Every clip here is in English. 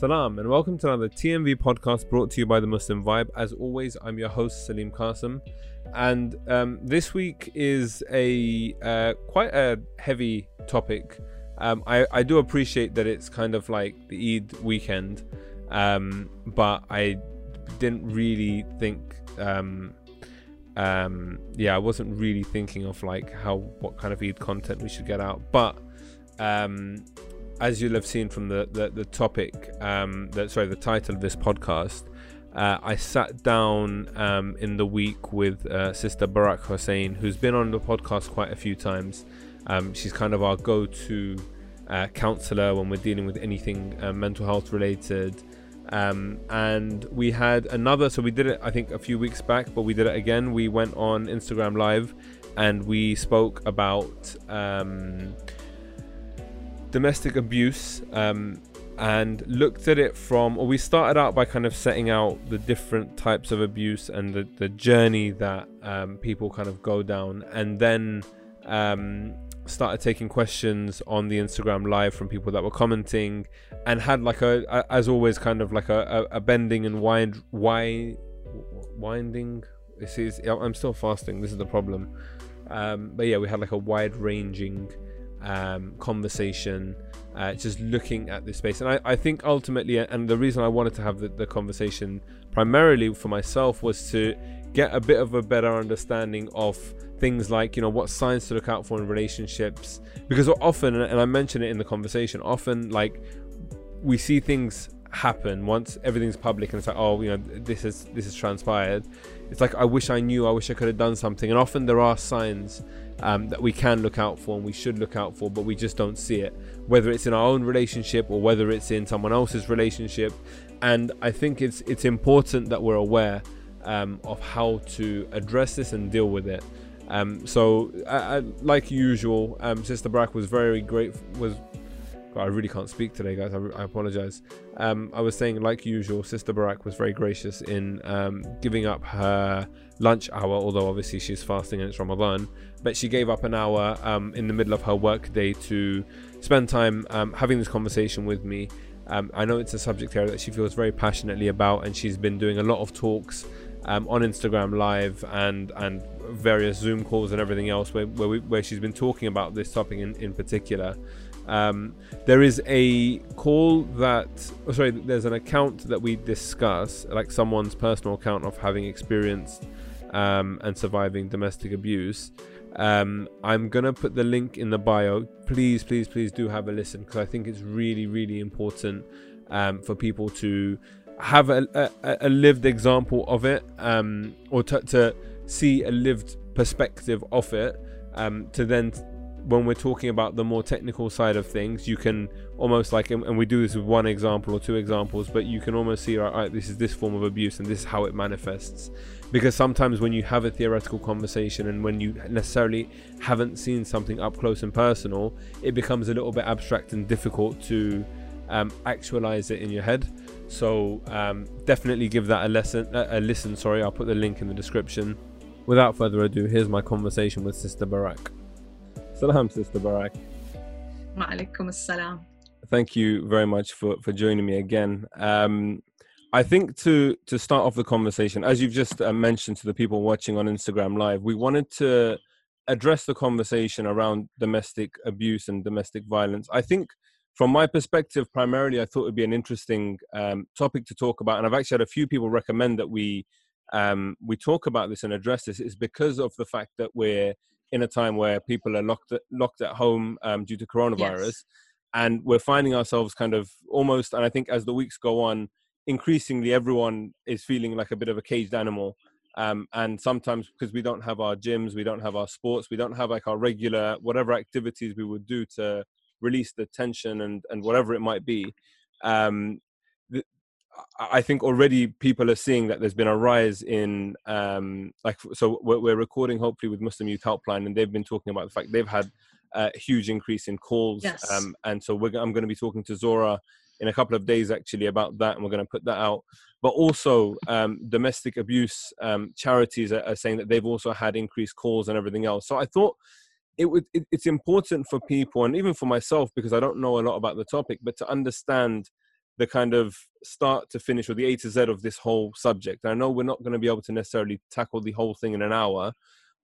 Salam and welcome to another TMV podcast brought to you by the Muslim Vibe. As always, I'm your host Salim Qasim, and um, this week is a uh, quite a heavy topic. Um, I, I do appreciate that it's kind of like the Eid weekend, um, but I didn't really think. Um, um, yeah, I wasn't really thinking of like how what kind of Eid content we should get out, but um, as you'll have seen from the the, the topic, um, sorry, the title of this podcast, uh, I sat down um, in the week with uh, Sister Barak Hussein, who's been on the podcast quite a few times. Um, she's kind of our go-to uh, counselor when we're dealing with anything uh, mental health related. Um, and we had another, so we did it, I think, a few weeks back, but we did it again. We went on Instagram Live and we spoke about um, domestic abuse um, and looked at it from, or we started out by kind of setting out the different types of abuse and the, the journey that um, people kind of go down, and then um, started taking questions on the Instagram live from people that were commenting, and had like a, a as always, kind of like a, a, a bending and wind, why, winding. This is I'm still fasting. This is the problem. Um, but yeah, we had like a wide ranging um, conversation, uh, just looking at this space. And I, I think ultimately, and the reason I wanted to have the, the conversation primarily for myself was to get a bit of a better understanding of things like you know what signs to look out for in relationships. Because often and i mentioned it in the conversation often like we see things happen once everything's public and it's like oh you know this is this is transpired. It's like i wish i knew i wish i could have done something. And often there are signs um, that we can look out for and we should look out for, but we just don't see it. Whether it's in our own relationship or whether it's in someone else's relationship, and I think it's it's important that we're aware um, of how to address this and deal with it. Um, so, I, I, like usual, um, Sister Brack was very great. Was God, I really can't speak today, guys. I, I apologize. Um, I was saying, like usual, Sister Barak was very gracious in um, giving up her lunch hour, although obviously she's fasting and it's Ramadan. But she gave up an hour um, in the middle of her work day to spend time um, having this conversation with me. Um, I know it's a subject area that she feels very passionately about, and she's been doing a lot of talks um, on Instagram Live and and various Zoom calls and everything else where where, we, where she's been talking about this topic in, in particular. Um, there is a call that, oh, sorry, there's an account that we discuss, like someone's personal account of having experienced um, and surviving domestic abuse. Um, I'm gonna put the link in the bio. Please, please, please do have a listen because I think it's really, really important um, for people to have a, a, a lived example of it um, or to, to, see a lived perspective of it um, to then when we're talking about the more technical side of things, you can almost like, and we do this with one example or two examples, but you can almost see, right, right, this is this form of abuse and this is how it manifests. Because sometimes when you have a theoretical conversation and when you necessarily haven't seen something up close and personal, it becomes a little bit abstract and difficult to um, actualize it in your head. So um, definitely give that a lesson, a listen. Sorry, I'll put the link in the description. Without further ado, here's my conversation with Sister Barak. Salam, Sister Barak. Ma'alaikum salam. Thank you very much for, for joining me again. Um, I think to to start off the conversation, as you've just uh, mentioned to the people watching on Instagram Live, we wanted to address the conversation around domestic abuse and domestic violence. I think, from my perspective, primarily, I thought it'd be an interesting um, topic to talk about, and I've actually had a few people recommend that we um, we talk about this and address this. Is because of the fact that we're in a time where people are locked locked at home um, due to coronavirus, yes. and we're finding ourselves kind of almost. And I think as the weeks go on, increasingly everyone is feeling like a bit of a caged animal. Um, and sometimes because we don't have our gyms, we don't have our sports, we don't have like our regular whatever activities we would do to release the tension and and whatever it might be. Um, I think already people are seeing that there's been a rise in um, like so we're, we're, recording hopefully with Muslim Youth Helpline and they've been talking about the fact they've had a huge increase in calls yes. um, and so I'm going to be talking to Zora in a couple of days actually about that and we're going to put that out but also um, domestic abuse um, charities are, are, saying that they've also had increased calls and everything else so I thought it would it, it's important for people and even for myself because I don't know a lot about the topic but to understand the kind of start to finish or the A to Z of this whole subject. I know we're not going to be able to necessarily tackle the whole thing in an hour,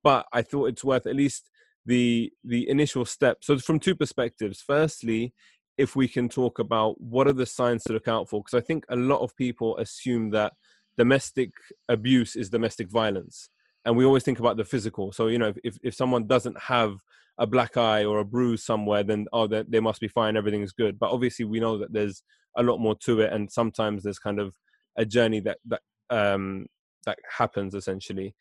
but I thought it's worth at least the the initial step. So from two perspectives. Firstly, if we can talk about what are the signs to look out for because I think a lot of people assume that domestic abuse is domestic violence and we always think about the physical. So, you know, if if someone doesn't have a black eye or a bruise somewhere, then oh, they, they must be fine, everything is good. But obviously, we know that there's a lot more to it, and sometimes there's kind of a journey that that um, that happens essentially.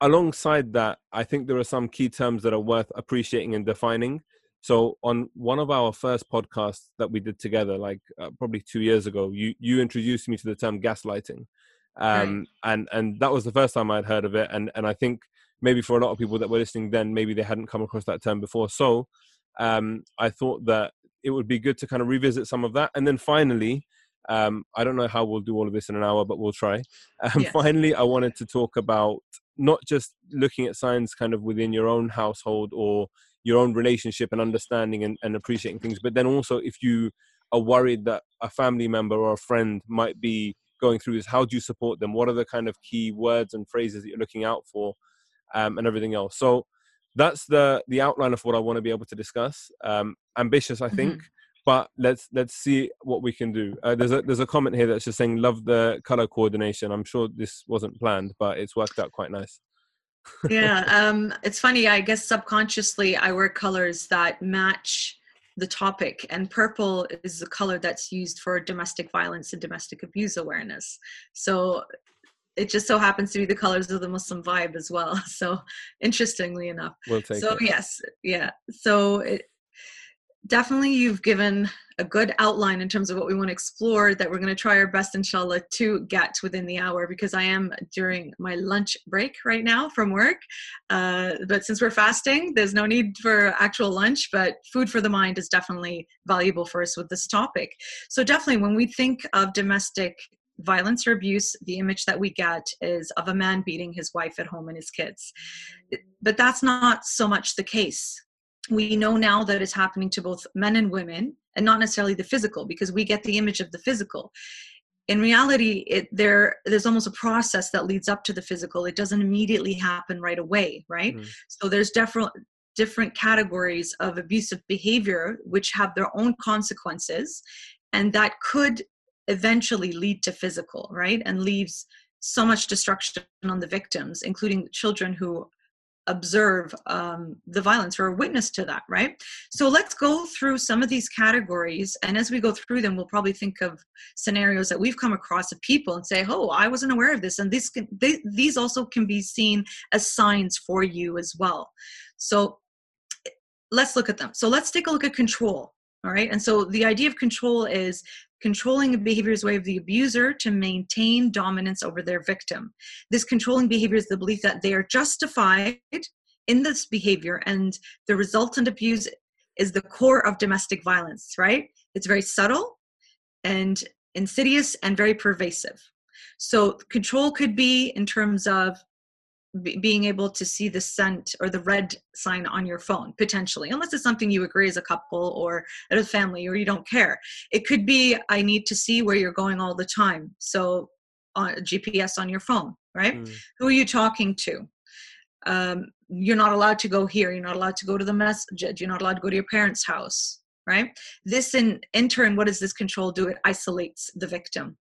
Alongside that, I think there are some key terms that are worth appreciating and defining. So, on one of our first podcasts that we did together, like uh, probably two years ago, you you introduced me to the term gaslighting, um, right. and and that was the first time I'd heard of it, and and I think maybe for a lot of people that were listening then, maybe they hadn't come across that term before. So um, I thought that it would be good to kind of revisit some of that. And then finally, um, I don't know how we'll do all of this in an hour, but we'll try. Um, yes. Finally, I wanted to talk about not just looking at signs kind of within your own household or your own relationship and understanding and, and appreciating things, but then also if you are worried that a family member or a friend might be going through this, how do you support them? What are the kind of key words and phrases that you're looking out for um, and everything else. So that's the the outline of what I want to be able to discuss. Um, ambitious, I think, mm-hmm. but let's let's see what we can do. Uh, there's a there's a comment here that's just saying love the color coordination. I'm sure this wasn't planned, but it's worked out quite nice. yeah, um, it's funny. I guess subconsciously I wear colors that match the topic and purple is the color that's used for domestic violence and domestic abuse awareness so it just so happens to be the colors of the Muslim vibe as well. So interestingly enough. We'll take so it. yes, yeah. So it, definitely you've given a good outline in terms of what we want to explore that we're going to try our best inshallah to get within the hour because i am during my lunch break right now from work uh, but since we're fasting there's no need for actual lunch but food for the mind is definitely valuable for us with this topic so definitely when we think of domestic violence or abuse, the image that we get is of a man beating his wife at home and his kids. But that's not so much the case. We know now that it's happening to both men and women, and not necessarily the physical, because we get the image of the physical. In reality, it, there there's almost a process that leads up to the physical. It doesn't immediately happen right away, right? Mm. So there's different different categories of abusive behavior which have their own consequences and that could eventually lead to physical, right? And leaves so much destruction on the victims, including children who observe um, the violence or are witness to that, right? So let's go through some of these categories. And as we go through them, we'll probably think of scenarios that we've come across of people and say, oh, I wasn't aware of this. And these, can, they, these also can be seen as signs for you as well. So let's look at them. So let's take a look at control. All right. And so the idea of control is controlling a behavior way of the abuser to maintain dominance over their victim. This controlling behavior is the belief that they are justified in this behavior and the resultant abuse is the core of domestic violence, right? It's very subtle and insidious and very pervasive. So, control could be in terms of being able to see the scent or the red sign on your phone potentially unless it's something you agree as a couple or as a family or you don't care. It could be i need to see where you're going all the time. So on gps on your phone right? Mm. who are you talking to? Um, you're not allowed to go here. You're not allowed to go to the masjid you're not allowed to go to your parents house right? This in in turn what does this control do? It isolates the victim.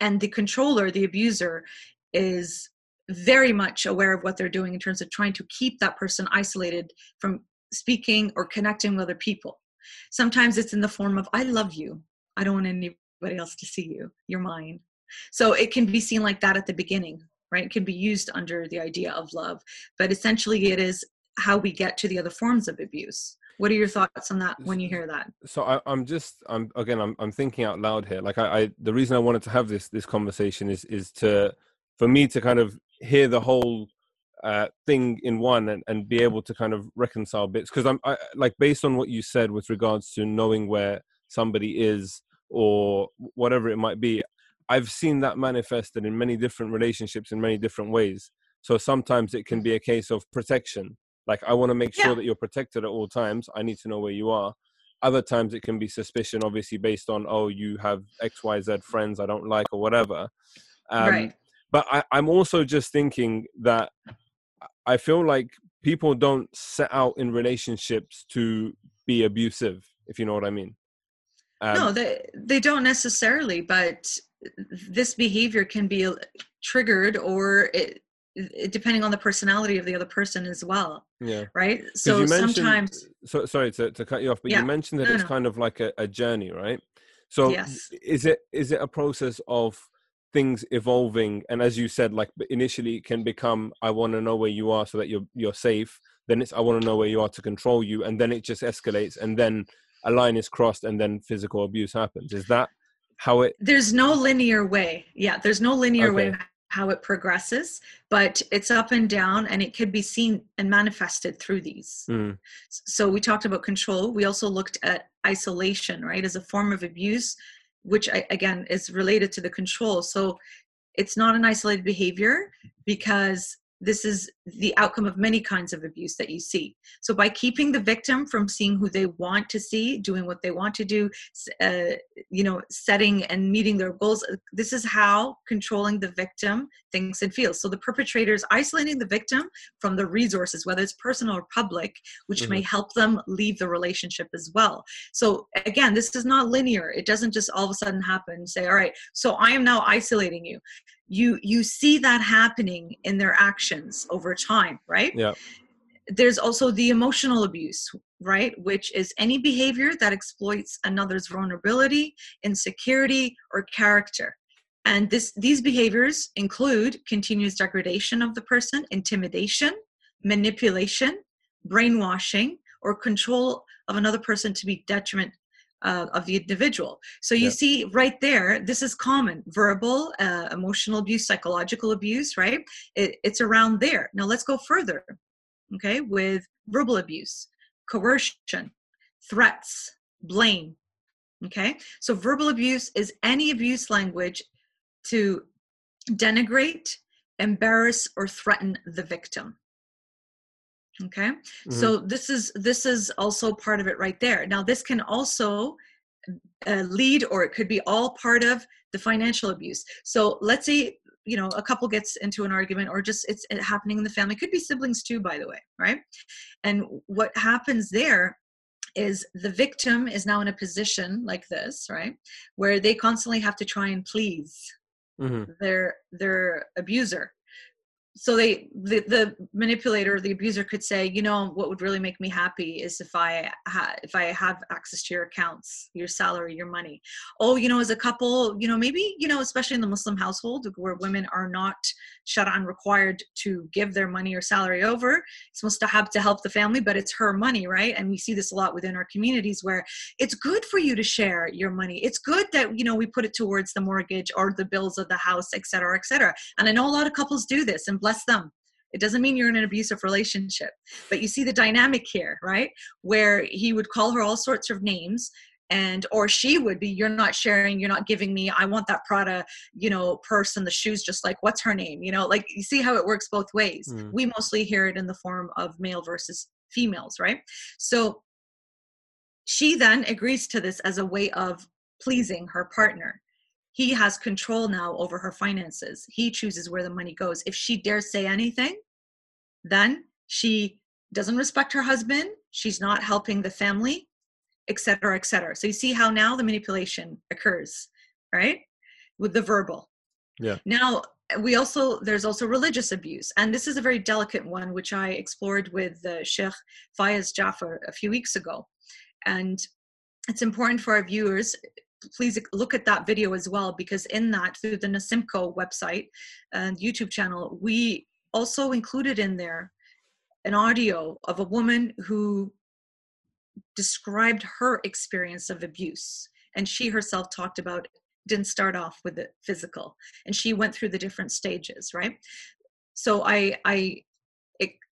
And the controller the abuser is very much aware of what they're doing in terms of trying to keep that person isolated from speaking or connecting with other people. Sometimes it's in the form of, I love you. I don't want anybody else to see you. You're mine. So it can be seen like that at the beginning, right? It can be used under the idea of love, but essentially it is how we get to the other forms of abuse. What are your thoughts on that when you hear that? So I, am just, I'm again, I'm, I'm thinking out loud here. Like I, I, the reason I wanted to have this this conversation is is to, for me to kind of hear the whole uh, thing in one and, and be able to kind of reconcile bits because I'm I, like based on what you said with regards to knowing where somebody is or whatever it might be I've seen that manifested in many different relationships in many different ways so sometimes it can be a case of protection like I want to make sure yeah. that you're protected at all times I need to know where you are other times it can be suspicion obviously based on oh you have xyz friends i don't like or whatever um, right. But I, i'm also just thinking that i feel like people don't set out in relationships to be abusive if you know what i mean um, no they they don't necessarily but this behavior can be uh, triggered or it, it, depending on the personality of the other person as well yeah right so sometimes so sorry to, to cut you off but yeah. you mentioned that no, it's no. kind of like a, a journey right so yes. is it is it a process of things evolving and as you said like initially it can become i want to know where you are so that you're you're safe then it's i want to know where you are to control you and then it just escalates and then a line is crossed and then physical abuse happens. Is that how it there's no linear way. Yeah there's no linear okay. way how it progresses but it's up and down and it could be seen and manifested through these. Mm. so we talked about control. We also looked at isolation right as a form of abuse which again is related to the control. So it's not an isolated behavior because this is the outcome of many kinds of abuse that you see. So, by keeping the victim from seeing who they want to see, doing what they want to do, uh, you know, setting and meeting their goals, uh, this is how controlling the victim thinks and feels. So, the perpetrator is isolating the victim from the resources, whether it's personal or public, which mm-hmm. may help them leave the relationship as well. So, again, this is not linear. It doesn't just all of a sudden happen. Say, all right, so I am now isolating you you you see that happening in their actions over time right? Yeah. There's also the emotional abuse right? Which is any behavior that exploits another's vulnerability insecurity or character. And this these behaviors include continuous degradation of the person intimidation manipulation brainwashing or control of another person to be detriment uh, of the individual. So you yeah. see right there, this is common verbal, uh, emotional abuse, psychological abuse, right? It, it's around there. Now let's go further, okay, with verbal abuse, coercion, threats, blame. Okay, so verbal abuse is any abuse language to denigrate, embarrass, or threaten the victim okay? Mm-hmm. so this is this is also part of it right there. Now this can also uh, lead or it could be all part of the financial abuse. So let's say you know a couple gets into an argument or just it's happening in the family. It could be siblings too by the way right? And what happens there is the victim is now in a position like this right where they constantly have to try and please mm-hmm. their their abuser so they the, the manipulator the abuser could say you know what would really make me happy is if i ha- if i have access to your accounts your salary your money. Oh you know as a couple you know maybe you know especially in the muslim household where women are not sharan required to give their money or salary over. It's have to help the family but it's her money right? And we see this a lot within our communities where it's good for you to share your money. It's good that you know we put it towards the mortgage or the bills of the house et cetera et cetera. And i know a lot of couples do this and bless them. It doesn't mean you're in an abusive relationship but you see the dynamic here right? Where he would call her all sorts of names and or she would be you're not sharing you're not giving me i want that prada you know purse and the shoes just like what's her name you know like you see how it works both ways mm. we mostly hear it in the form of male versus females right so she then agrees to this as a way of pleasing her partner he has control now over her finances. He chooses where the money goes. If she dares say anything, then she doesn't respect her husband. She's not helping the family, etc., etc. So you see how now the manipulation occurs, right? With the verbal. Yeah. Now we also there's also religious abuse, and this is a very delicate one, which I explored with uh, Sheikh Faiyaz Jaffer a few weeks ago, and it's important for our viewers please look at that video as well because in that through the nasimco website and youtube channel we also included in there an audio of a woman who described her experience of abuse and she herself talked about didn't start off with the physical and she went through the different stages right? So i i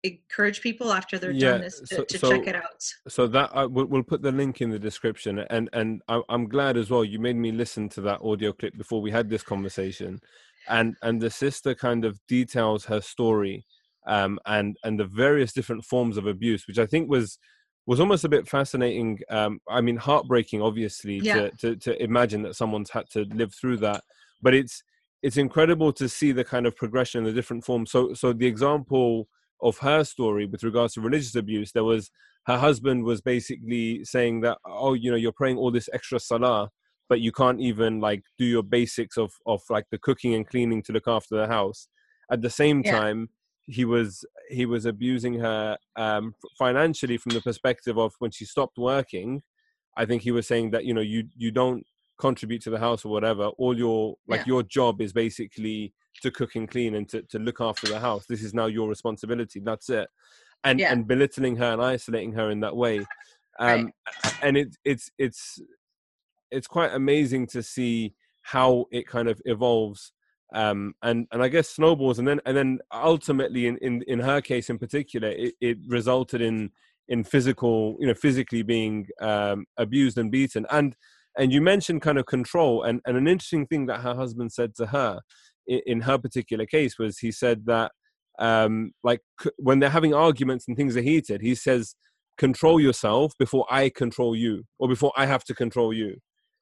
encourage people after they're yeah, done this to, so, to so, check it out. so that I, we'll, we'll, put the link in the description and and I, i'm glad as well you made me listen to that audio clip before we had this conversation. And and the sister kind of details her story um and and the various different forms of abuse which i think was was almost a bit fascinating. Um, I mean, heartbreaking, obviously, Yeah. to, to to imagine that someone's had to live through that. But it's it's incredible to see the kind of progression, the different forms. So so the example of her story with regards to religious abuse, there was her husband was basically saying that, oh, you know, you're praying all this extra salah, but you can't even like do your basics of of like the cooking and cleaning to look after the house. At the same Yeah. time, he was he was abusing her um, financially from the perspective of when she stopped working. I think he was saying that you know you you don't contribute to the house or whatever. All your like Yeah. your job is basically to cook and clean and to, to look after the house. This is now your responsibility. That's it. And Yeah. and belittling her and isolating her in that way. Um, And it it's it's it's quite amazing to see how it kind of evolves um and and i guess snowballs and then and then ultimately in in, in her case in particular it, it resulted in in physical you know physically being um abused and beaten. And and you mentioned kind of control and and an interesting thing that her husband said to her in, in her particular case was he said that um like c- when they're having arguments and things are heated he says control yourself before i control you or before i have to control you.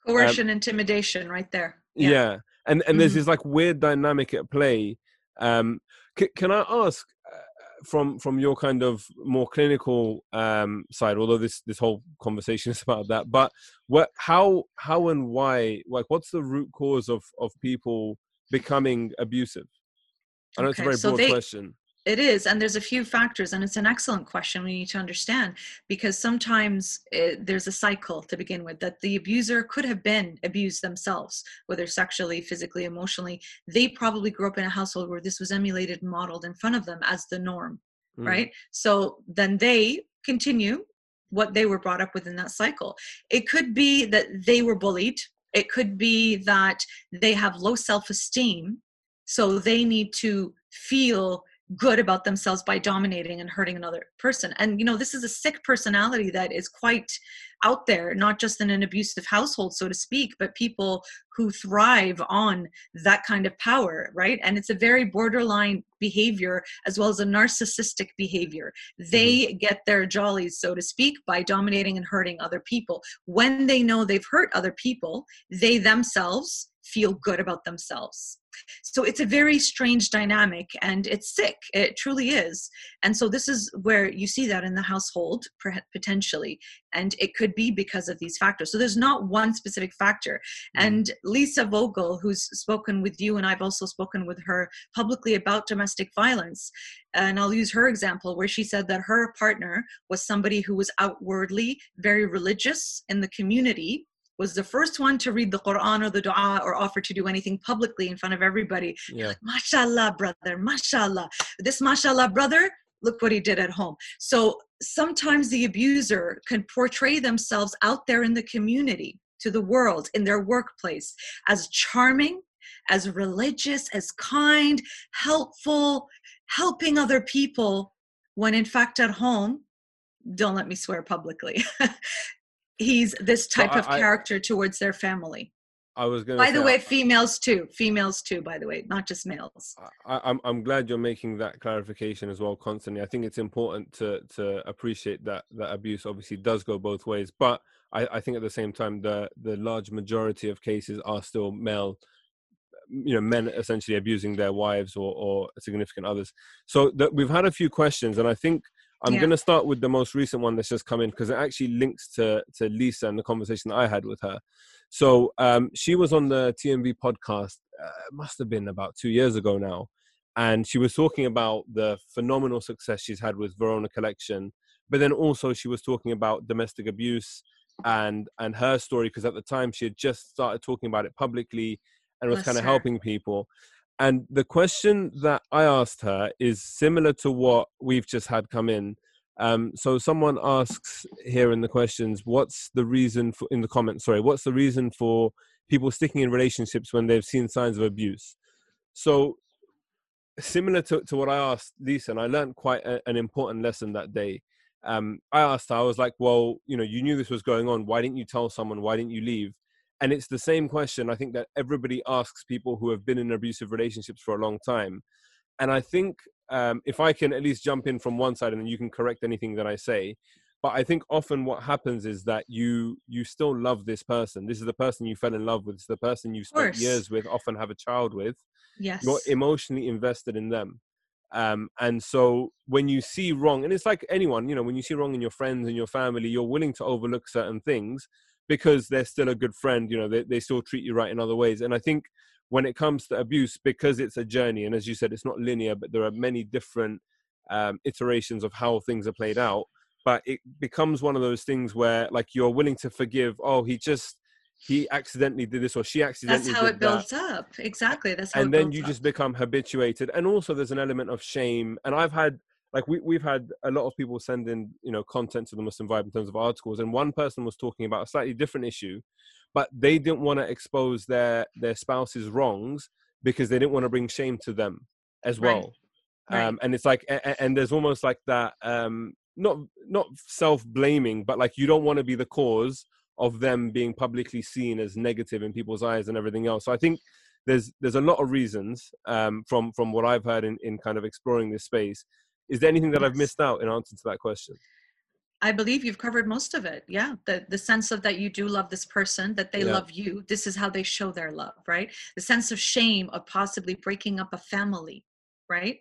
Coercion, intimidation, right there. yeah, and and there's Mhm. this like weird dynamic at play um c- can i ask uh, from from your kind of more clinical um side although this this whole conversation is about that but what how how and why like what's the root cause of of people becoming abusive i know it's a very so broad they- question It is, and there's a few factors, and it's an excellent question we need to understand because sometimes it, there's a cycle to begin with that the abuser could have been abused themselves, whether sexually, physically, emotionally. They probably grew up in a household where this was emulated and modeled in front of them as the norm, Mm. right? So then they continue what they were brought up with in that cycle. It could be that they were bullied, it could be that they have low self esteem, so they need to feel good about themselves by dominating and hurting another person. And you know, this is a sick personality that is quite out there, not just in an abusive household, so to speak, but people who thrive on that kind of power, right? And it's a very borderline behavior as well as a narcissistic behavior. They mm-hmm. get their jollies, so to speak, by dominating and hurting other people. When they know they've hurt other people, they themselves feel good about themselves. So it's a very strange dynamic and it's sick. It truly is. And so this is where you see that in the household potentially. And it could be because of these factors. So there's not one specific factor. Mm. And Lisa Vogl, who's spoken with you, and I've also spoken with her publicly about domestic violence. And I'll use her example where she said that her partner was somebody who was outwardly very religious in the community was the first one to read the Quran or the dua or offer to do anything publicly in front of everybody. yeah Mashallah, brother, mashallah. This mashallah brother, look what he did at home. So sometimes the abuser can portray themselves out there in the community, to the world, in their workplace, as charming, as religious, as kind, helpful, helping other people, when in fact at home, don't let me swear publicly. He's this type I- of I- character towards their family. i was gonna By the way, females too. Females too, by the way, not just males. I, I'm I'm glad you're making that clarification as well constantly. I think it's important to to appreciate that that abuse obviously does go both ways, but I, I think at the same time the the large majority of cases are still male, you know, men essentially abusing their wives or or significant others. So that we've had a few questions, and I think I'm Yeah. going to start with the most recent one that's just come in because it actually links to to Lisa and the conversation that I had with her. So um, she was on the TMV podcast. Uh, must have been about two years ago now, and she was talking about the phenomenal success she's had with Verona Collection, but then also she was talking about domestic abuse and and her story because at the time she had just started talking about it publicly and was Bless kind of her. helping people. And the question that I asked her is similar to what we've just had come in. Um, so someone asks here in the questions, what's the reason for in the comments? Sorry, what's the reason for people sticking in relationships when they've seen signs of abuse? So similar to, to what I asked Lisa, and I learned quite a, an important lesson that day. Um, I asked her, I was like, well, you know, you knew this was going on. Why didn't you tell someone? Why didn't you leave? And it's the same question I think that everybody asks people who have been in abusive relationships for a long time. And I think um, if I can at least jump in from one side and then you can correct anything that I say. but i think often what happens is that you you still love this person. This is the person you fell in love with. It's the person you spent years with often have a child with. Yes. you're emotionally invested in them. Um, and so when you see wrong and it's like anyone you know when you see wrong in your friends and your family you're willing to overlook certain things because they're still a good friend you know they, they still treat you right in other ways and i think when it comes to abuse because it's a journey and as you said it's not linear but there are many different um, iterations of how things are played out but it becomes one of those things where like you're willing to forgive oh he just he accidentally did this or she accidentally that's how it builds that. up exactly that's how and then you up. just become habituated and also there's an element of shame and i've had like we, we've had a lot of people sending you know content to the muslim vibe in terms of articles and one person was talking about a slightly different issue but they didn't want to expose their their spouse's wrongs because they didn't want to bring shame to them as well right. Right. Um, and it's like and, and, there's almost like that um not not self-blaming but like you don't want to be the cause of them being publicly seen as negative in people's eyes and everything else so i think there's there's a lot of reasons um, from from what i've heard in, in kind of exploring this space is there anything that yes. i've missed out in answer to that question I believe you've covered most of it. Yeah. The the sense of that you do love this person, that they yeah. love you. This is how they show their love, right? The sense of shame of possibly breaking up a family, right?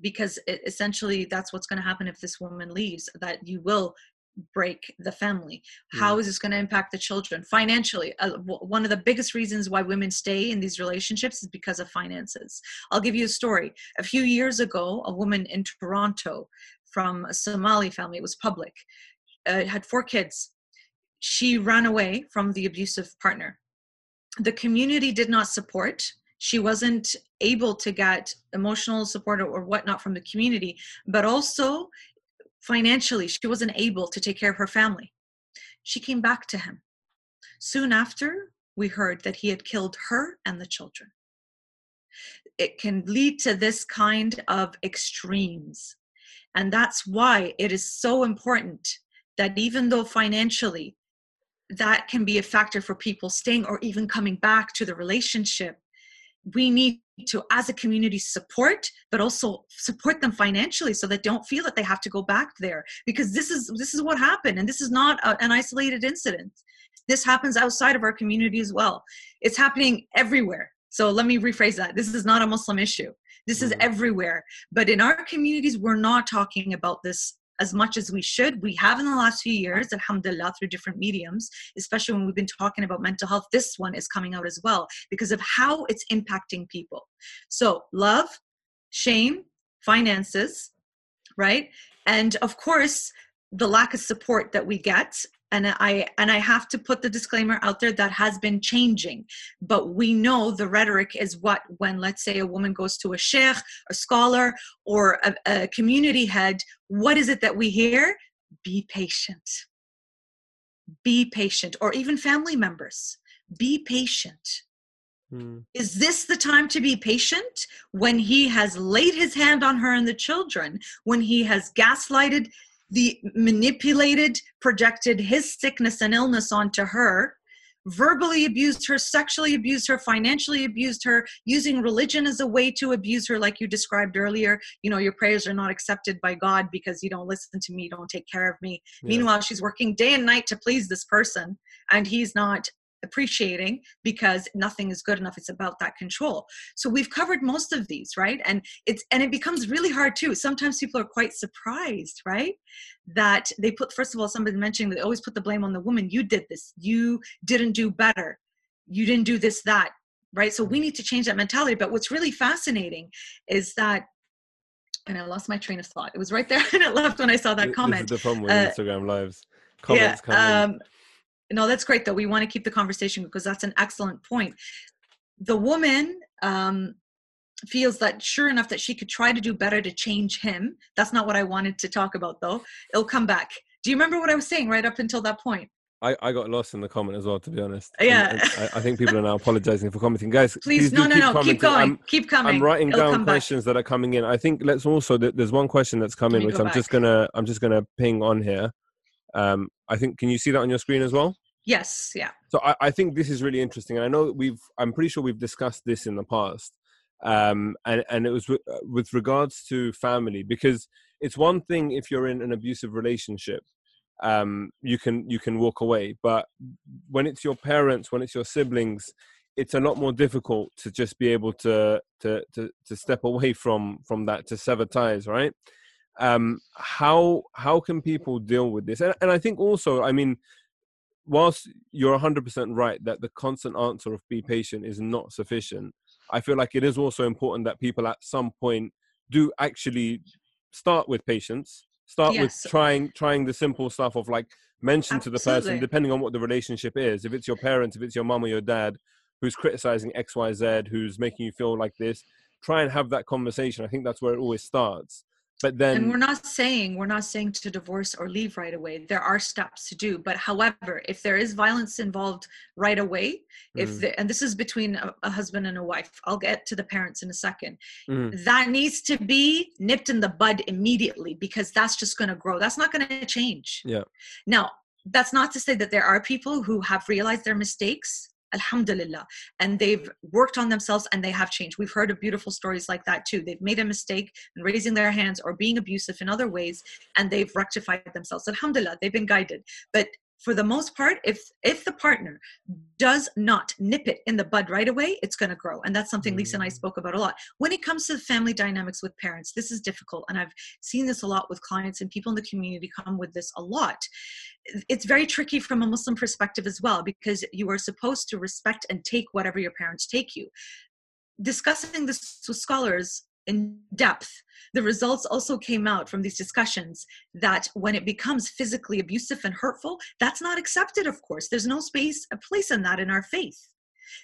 Because it, essentially that's what's going to happen if this woman leaves, that you will break the family. How mm. is this going to impact the children financially? Uh, w- one of the biggest reasons why women stay in these relationships is because of finances. I'll give you a story. A few years ago, a woman in Toronto from a Somali family. It was public. Uh, had four kids. She ran away from the abusive partner. The community did not support. She wasn't able to get emotional support or whatnot from the community, but also financially, she wasn't able to take care of her family. She came back to him. Soon after, we heard that he had killed her and the children. It can lead to this kind of extremes and that's why it is so important that even though financially that can be a factor for people staying or even coming back to the relationship, we need to, as a community, support, but also support them financially so they don't feel that they have to go back there. Because this is this is what happened, and this is not a, an isolated incident. This happens outside of our community as well. It's happening everywhere. So let me rephrase that. This is not a Muslim issue. This is mm-hmm. everywhere. But in our communities, we're not talking about this as much as we should. We have in the last few years, alhamdulillah, through different mediums, especially when we've been talking about mental health. This one is coming out as well because of how it's impacting people. So, love, shame, finances, right? And of course, the lack of support that we get and i and i have to put the disclaimer out there that has been changing. But we know the rhetoric is what when let's say a woman goes to a sheikh a scholar or a, a community head what is it that we hear? Be patient. Be patient. Or even family members. Be patient. Hmm. Is this the time to be patient? When he has laid his hand on her and the children, when he has gaslighted the manipulated, projected his sickness and illness onto her, verbally abused her, sexually abused her, financially abused her, using religion as a way to abuse her, like you described earlier. You know, your prayers are not accepted by God because you don't listen to me, don't take care of me. Yeah. Meanwhile, she's working day and night to please this person, and he's not appreciating because nothing is good enough it's about that control. So we've covered most of these right? And it's and it becomes really hard too. Sometimes people are quite surprised right? That they put first of all somebody mentioning they always put the blame on the woman. You did this. You didn't do better. You didn't do this that right? So we need to change that mentality. But what's really fascinating is that and I lost my train of thought. It was right there and it left when I saw that comment. The problem with uh, Instagram lives. Comments yeah, um, no that's great though we want to keep the conversation because that's an excellent point the woman um, feels that sure enough that she could try to do better to change him that's not what i wanted to talk about though it'll come back do you remember what i was saying right up until that point I, I got lost in the comment as well, to be honest. Yeah. And, and I, I, think people are now apologizing for commenting. Guys, please, please no, no, no, keep going. I'm, keep coming. I'm writing It'll down questions back. that are coming in. I think let's also, there's one question that's coming, which I'm back. just going to, I'm just going to ping on here. Um, I think, can you see that on your screen as well? Yes, yeah. So I, I think this is really interesting, and I know we've. I'm pretty sure we've discussed this in the past, um, and and it was with, uh, with regards to family because it's one thing if you're in an abusive relationship, um, you can you can walk away. But when it's your parents, when it's your siblings, it's a lot more difficult to just be able to to to, to step away from from that to sever ties, right? Um, how how can people deal with this? And, and I think also, I mean, whilst you're 100% right that the constant answer of be patient is not sufficient, I feel like it is also important that people at some point do actually start with patience start yes. with trying trying the simple stuff of like mention Absolutely. to the person depending on what the relationship is if it's your parents if it's your mom or your dad who's criticizing xyz who's making you feel like this try and have that conversation i think that's where it always starts but then and we're not saying we're not saying to divorce or leave right away. There are steps to do. But however if there is violence involved right away if mm. the, and this is between a, a, husband and a wife i'll get to the parents in a second mm. that needs to be nipped in the bud immediately because that's just going to grow. That's not going to change. Yeah. Now that's not to say that there are people who have realized their mistakes alhamdulillah. And they've worked on themselves and they have changed. We've heard of beautiful stories like that too. They've made a mistake in raising their hands or being abusive in other ways and they've rectified themselves. Alhamdulillah they've been guided. But for the most part if if the partner does not nip it in the bud right away it's going to grow. And that's something lisa and i mm. spoke about a lot. When it comes to family dynamics with parents this is difficult and i've seen this a lot with clients and people in the community come with this a lot. It's very tricky from a muslim perspective as well because you are supposed to respect and take whatever your parents take you. Discussing this with scholars in depth, the results also came out from these discussions that when it becomes physically abusive and hurtful, that's not accepted, of course. There's no space, a place in that in our faith.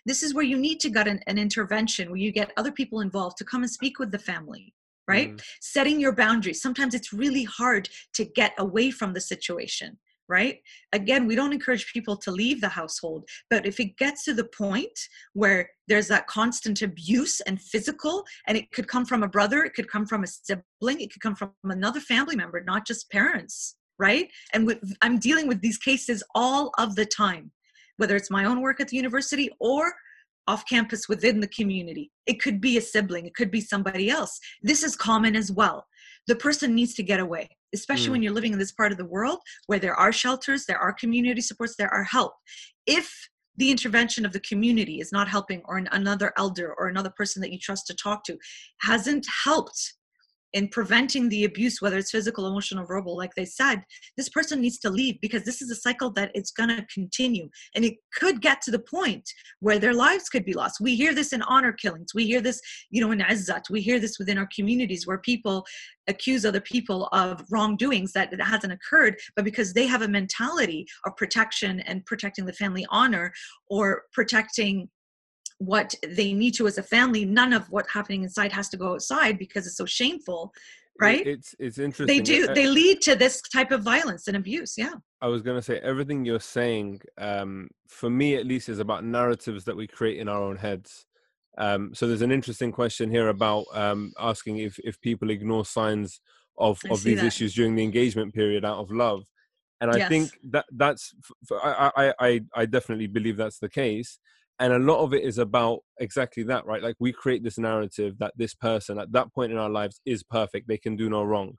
This is where you need to get an, an intervention, where you get other people involved to come and speak with the family, right? Mm. Setting your boundaries. Sometimes it's really hard to get away from the situation right? Again, we don't encourage people to leave the household, but if it gets to the point where there's that constant abuse and physical, and it could come from a brother, it could come from a sibling, it could come from another family member, not just parents, right? And with, I'm dealing with these cases all of the time, whether it's my own work at the university or off campus within the community. It could be a sibling, it could be somebody else. This is common as well. The person needs to get away especially mm. when you're living in this part of the world where there are shelters, there are community supports, there are help. If the intervention of the community is not helping, or another elder or another person that you trust to talk to hasn't helped in preventing the abuse, whether it's physical, emotional, verbal, like they said, this person needs to leave because this is a cycle that it's going to continue. And it could get to the point where their lives could be lost. We hear this in honor killings. We hear this, you know, in Izzat. We hear this within our communities where people accuse other people of wrongdoings that, that hasn't occurred, but because they have a mentality of protection and protecting the family honor or protecting what they need to as a family none of what happening inside has to go outside because it's so shameful right? it's it's interesting. they do they lead to this type of violence and abuse yeah. I was going to say everything you're saying um for me at least is about narratives that we create in our own heads. Um so there's an interesting question here about um asking if if people ignore signs of I of these that. issues during the engagement period out of love. And i yes. think that that's I, I i i definitely believe that's the case and a lot of it is about exactly that right? Like we create this narrative that this person at that point in our lives is perfect they can do no wrong.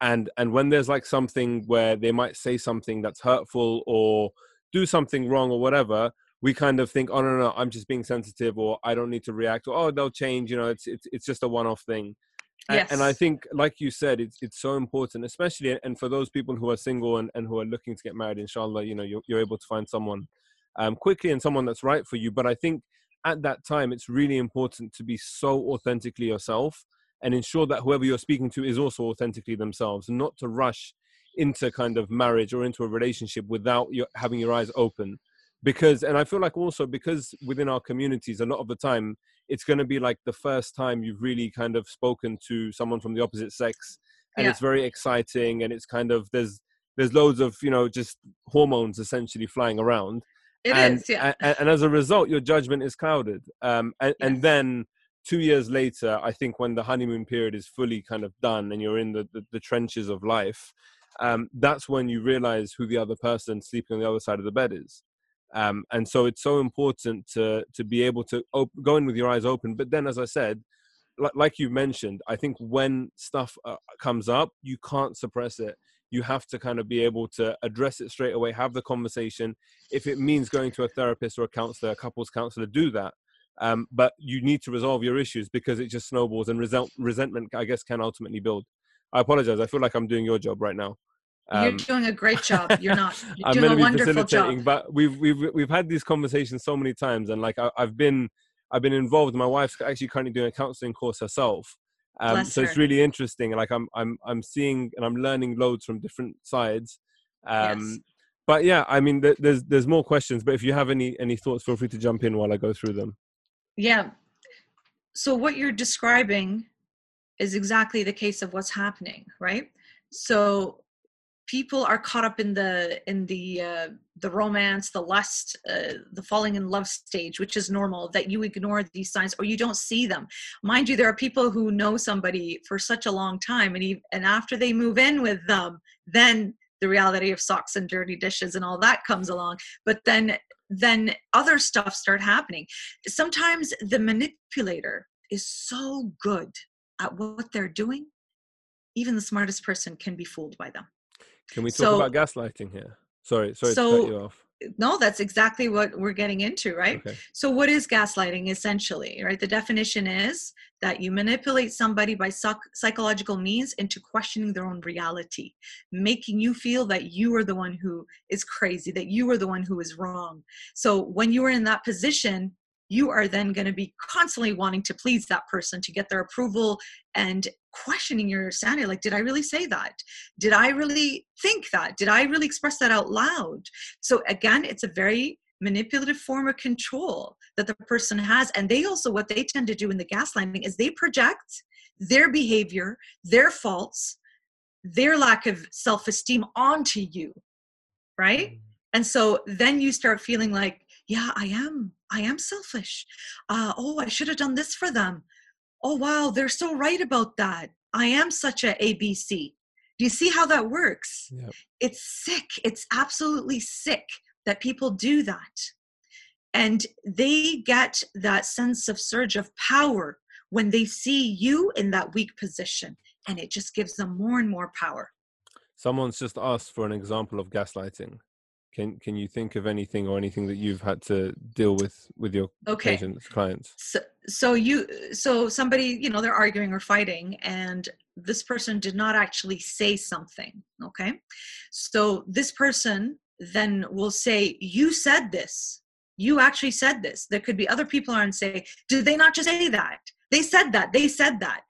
And and when there's like something where they might say something that's hurtful or do something wrong or whatever we kind of think oh no no i'm just being sensitive or i don't need to react or oh they'll change you know it's it's, it's just a one-off thing. Yes. and, and i think like you said it's it's so important especially and for those people who are single and, and who are looking to get married inshallah you know you're, you're able to find someone um, quickly and someone that's right for you. But I think at that time, it's really important to be so authentically yourself and ensure that whoever you're speaking to is also authentically themselves, not to rush into kind of marriage or into a relationship without your, having your eyes open. Because, and I feel like also because within our communities, a lot of the time, it's going to be like the first time you've really kind of spoken to someone from the opposite sex, and yeah. it's very exciting, and it's kind of there's there's loads of you know just hormones essentially flying around it and, is, yeah. And, and, as a result, your judgment is clouded. Um, and, yes. and then two years later, I think when the honeymoon period is fully kind of done and you're in the, the, the trenches of life, um, that's when you realize who the other person sleeping on the other side of the bed is. Um, and so it's so important to to be able to op- go in with your eyes open. But then, as I said, like you mentioned, I think when stuff uh, comes up, you can't suppress it you have to kind of be able to address it straight away have the conversation. If it means going to a therapist or a counselor a couples counselor do that. Um, but you need to resolve your issues because it just snowballs and resent, resentment i guess can ultimately build. I apologize. I feel like i'm doing your job right now. Um, you're doing a great job. You're not you're i'm doing be facilitating job. but we've we've we've had these conversations so many times and like I, i've been i've been involved. My wife's actually currently doing a counseling course herself um, so it's really interesting like i'm i'm i'm seeing and i'm learning loads from different sides um, yes. but yeah i mean th- there's there's more questions but if you have any any thoughts feel free to jump in while i go through them. Yeah. So what you're describing is exactly the case of what's happening right? So people are caught up in the in the uh, the romance the lust uh, the falling in love stage which is normal that you ignore these signs or you don't see them. Mind you there are people who know somebody for such a long time and he, and after they move in with them then the reality of socks and dirty dishes and all that comes along. But then then other stuff start happening. Sometimes the manipulator is so good at what they're doing even the smartest person can be fooled by them. Can we talk so, about gaslighting here? Sorry, sorry so, to cut you off. No, that's exactly what we're getting into, right? Okay. So, what is gaslighting essentially, right? The definition is that you manipulate somebody by psych- psychological means into questioning their own reality, making you feel that you are the one who is crazy, that you are the one who is wrong. So, when you are in that position, you are then going to be constantly wanting to please that person to get their approval and questioning your sanity like did i really say that? Did i really think that? Did i really express that out loud? So again it's a very manipulative form of control that the person has and they also what they tend to do in the gaslighting is they project their behavior their faults their lack of self-esteem onto you right? Mm. and so then you start feeling like yeah i am i am selfish. Uh, oh i should have done this for them oh wow they're so right about that. I am such a abc do you see how that works? Yep. it's sick. It's absolutely sick that people do that. And they get that sense of surge of power when they see you in that weak position and it just gives them more and more power. Someone's just asked for an example of gaslighting can can you think of anything or anything that you've had to deal with with your okay. patients, clients? So, so you so somebody you know they're arguing or fighting, and this person did not actually say something. Okay, so this person then will say, "You said this. You actually said this." There could be other people around say, "Did they not just say that? They said that. They said that."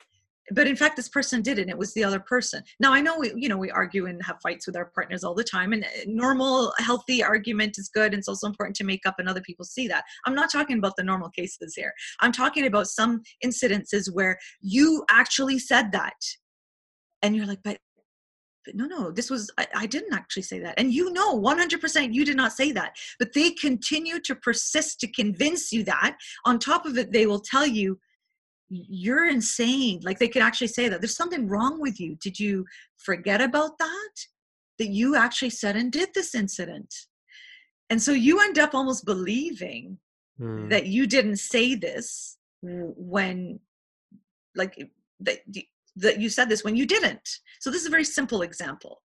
But in fact this person did it and it was the other person. Now i know we you know we argue and have fights with our partners all the time and uh, normal healthy argument is good and it's also important to make up and other people see that. I'm not talking about the normal cases here. I'm talking about some incidences where you actually said that and you're like but but no no this was I, I, didn't actually say that. And you know 100% you did not say that but they continue to persist to convince you that. On top of it they will tell you you're insane. Like they could actually say that. There's something wrong with you. Did you forget about that? That you actually said and did this incident. And so you end up almost believing mm. that you didn't say this when like that, that you said this when you didn't. So this is a very simple example.